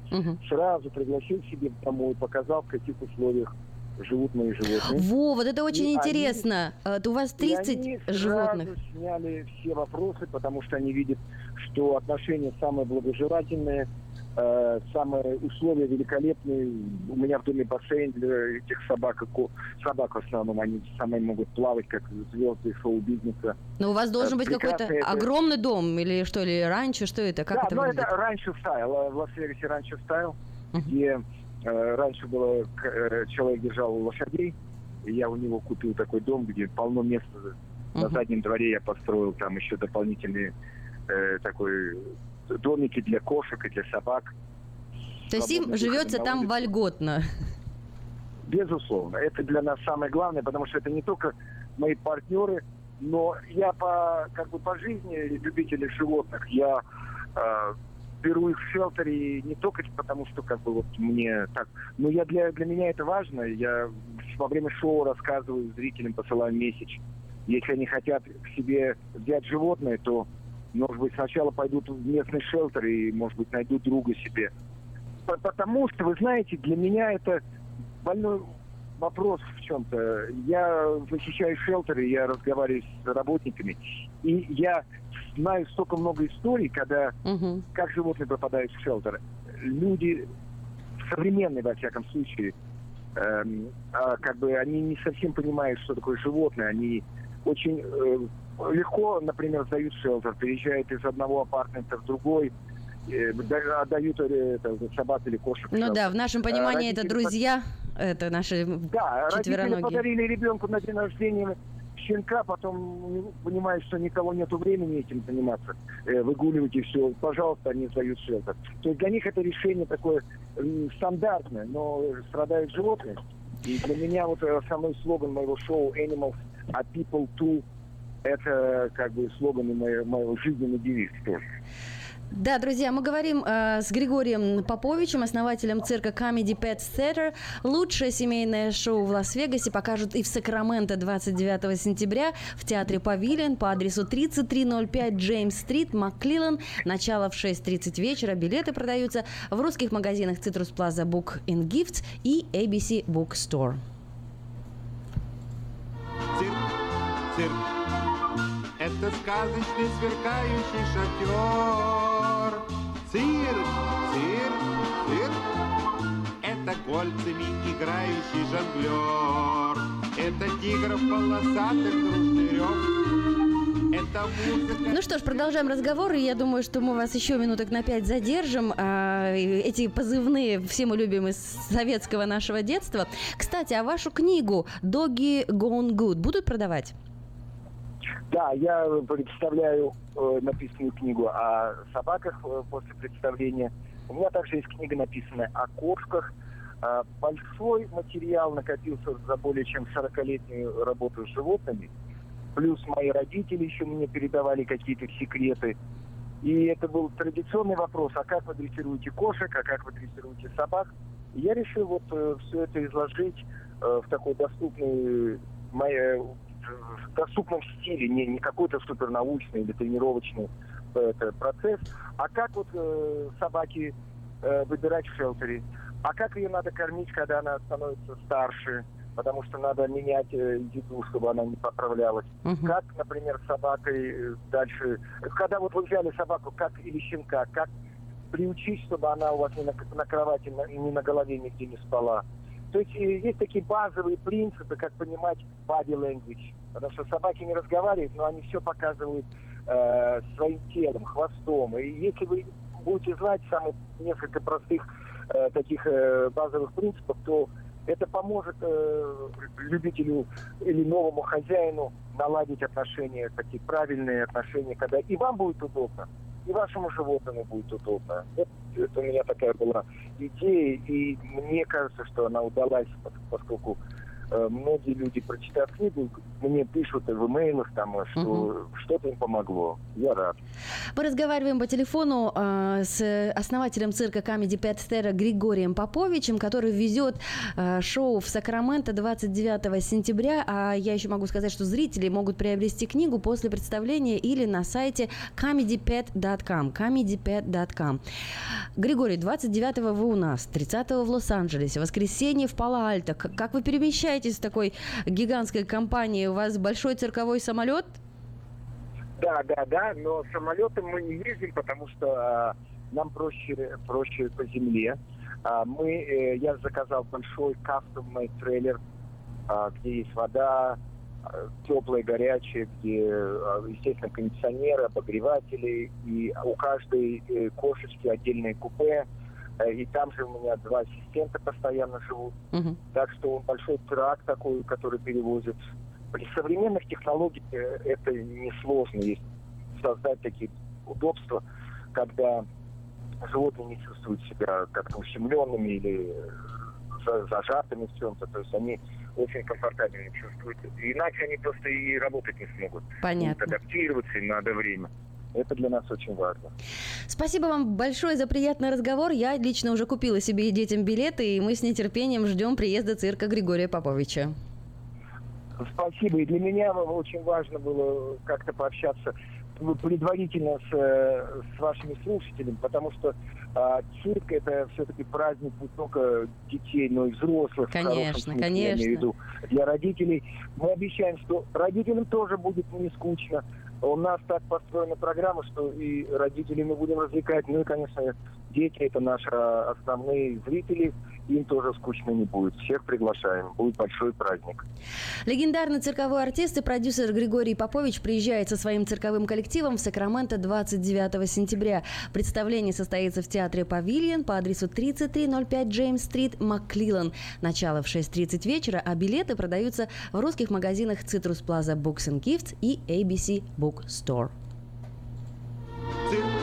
сразу пригласил к себе домой, показал, в каких условиях живут мои животные. Во, вот это очень И они- интересно. А, У вас 30 и они животных. сразу сняли все вопросы, потому что они видят, что отношения самые благожелательные, э, самые условия великолепные. У меня в доме бассейн для этих собак, собак в основном, они самые могут плавать, как звезды шоу-бизнеса. Но у вас должен Э, быть какой-то это- огромный дом или что, или ранчо, что это? Как да, это выглядит? это ranch style, э, в Лас-Вегасе ranch style, где э, раньше было, э, человек держал лошадей, и я у него купил такой дом, где полно места. На заднем дворе я построил там еще дополнительные э, такой домики для кошек и для собак. То есть им живется там вольготно. Безусловно. Это для нас самое главное, потому что это не только мои партнеры, но я по, как бы по жизни любитель животных. Я э, беру их в шелтере не только потому, что как бы вот мне так, но я для для меня это важно. Я во время шоу рассказываю зрителям, посылаю месяч. Если они хотят к себе взять животное, то, может быть, сначала пойдут в местный шелтер и, может быть, найдут друга себе. По- Потому что, вы знаете, для меня это больной вопрос в чем-то. Я защищаю шелтеры, я разговариваю с работниками, и я знаю столько много историй, когда как животные попадают в шелтер. Люди современные, во всяком случае, эм, а, как бы они не совсем понимают, что такое животное. Они очень э, легко, например, сдают шелтер, переезжают из одного апартамента в другой, э, да- отдают э, это, собак или кошек. Ну да, в нашем понимании это родители друзья, это наши да, родители подарили ребенку на день рождения щенка, потом понимают, что никого нету времени этим заниматься, э, выгуливать и все. Пожалуйста, они сдают шелтер. То есть для них это решение такое стандартное, но страдают животные. И для меня вот э, основной слоган моего шоу Animals are people too это как бы слоган и моего, моего жизненный девиз тоже. Да, друзья, мы говорим э, с Григорием Поповичем, основателем цирка Comedy Pet Theater. Лучшее семейное шоу в Лас-Вегасе покажут и в Сакраменто 29 сентября в театре Павилион по адресу 3305 Джеймс-стрит, Макклилан. Начало в 6.30 вечера. Билеты продаются в русских магазинах Citrus Plaza Book and Gifts и ABC Bookstore. Цирк, цирк. Это сказочный сверкающий шатер. Цирк, цирк, цирк. Это кольцами играющий жонглер. Это тигр в полосатых музыка... Ну что ж, продолжаем разговор, и я думаю, что мы вас еще минуток на пять задержим. А, эти позывные все мы любим из советского нашего детства. Кстати, а вашу книгу «Doggy Gone Good» будут продавать? Да, я представляю э, написанную книгу о собаках э, после представления. У меня также есть книга, написанная о кошках. А, большой материал накопился за более чем 40-летнюю работу с животными. Плюс мои родители еще мне передавали какие-то секреты. И это был традиционный вопрос, а как вы дрессируете кошек, а как вы дрессируете собак. И я решил вот все это изложить э, в такой доступный моей, в доступном стиле, не, не какой-то супернаучный или тренировочный э, это, процесс, а как вот э, собаки э, выбирать в шелтере, а как ее надо кормить, когда она становится старше, потому что надо менять э, еду, чтобы она не поправлялась. Как, например, с собакой э, дальше, когда вот вы взяли собаку, как или щенка, как приучить, чтобы она у вас не на, на кровати, на- не на голове нигде не спала. То есть э, есть такие базовые принципы, как понимать body language. Потому что собаки не разговаривают, но они все показывают э, своим телом, хвостом. И если вы будете знать самых несколько простых э, таких э, базовых принципов, то это поможет э, любителю или новому хозяину наладить отношения, такие правильные отношения, когда и вам будет удобно, и вашему животному будет удобно. Вот это у меня такая была идея, и мне кажется, что она удалась, пос- поскольку многие люди, прочитав книгу, мне пишут в имейлах, там, что что-то им помогло. Я рад. Мы разговариваем по телефону э, с основателем цирка Comedy Pet Terror Григорием Поповичем, который везет э, шоу в Сакраменто 29 сентября. А я еще могу сказать, что зрители могут приобрести книгу после представления или на сайте comedypet.com. comedypet.com. Григорий, 29 вы у нас, 30 в Лос-Анджелесе, воскресенье в Пало-Альто. Как вы перемещаетесь с такой гигантской компанией? У вас большой цирковой самолет? Да, да, да, но самолетом мы не ездим, потому что а, нам проще, проще по земле. А, мы, э, я заказал большой кастомный трейлер, а, где есть вода, а, теплая, горячая, где, а, естественно, кондиционеры, обогреватели, и у каждой э, кошечки отдельное купе. Э, И там же у меня два ассистента постоянно живут. Так что он большой трак такой, который перевозит. При современных технологиях э, это несложно есть создать такие удобства, когда животные не чувствуют себя как-то ущемленными или э, за- зажатыми в чем-то. То есть они очень комфортабельно чувствуют. Иначе они просто и работать не смогут. Понятно. Адаптироваться, им надо время. Это для нас очень важно. Спасибо вам большое за приятный разговор. Я лично уже купила себе и детям билеты, и мы с нетерпением ждем приезда цирка Григория Поповича. Спасибо. И для меня очень важно было как-то пообщаться предварительно с, э, с вашими слушателями, потому что а, цирк это все-таки праздник не только детей, но и взрослых. Конечно, смысле, конечно. Я имею в виду для родителей. Мы обещаем, что родителям тоже будет не скучно. У нас так построена программа, что и родителей мы будем развлекать. Ну и, конечно, дети это наши основные зрители им тоже скучно не будет. Всех приглашаем. Будет большой праздник. Легендарный цирковой артист и продюсер Григорий Попович приезжает со своим цирковым коллективом в Сакраменто 29 сентября. Представление состоится в театре «Павильон» по адресу 3305 Джеймс-стрит, Макклилан. Начало в 6.30 вечера, а билеты продаются в русских магазинах Citrus Plaza Books and Gifts и ABC Book Store. Цирк,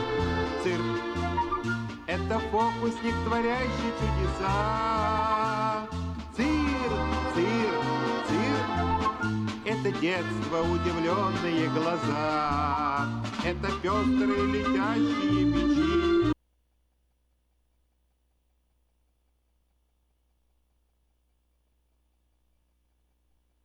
это фокусник, творящий чудеса. Цирк, цирк, цирк, это детство, удивленные глаза. Это пестрые летящие мечи.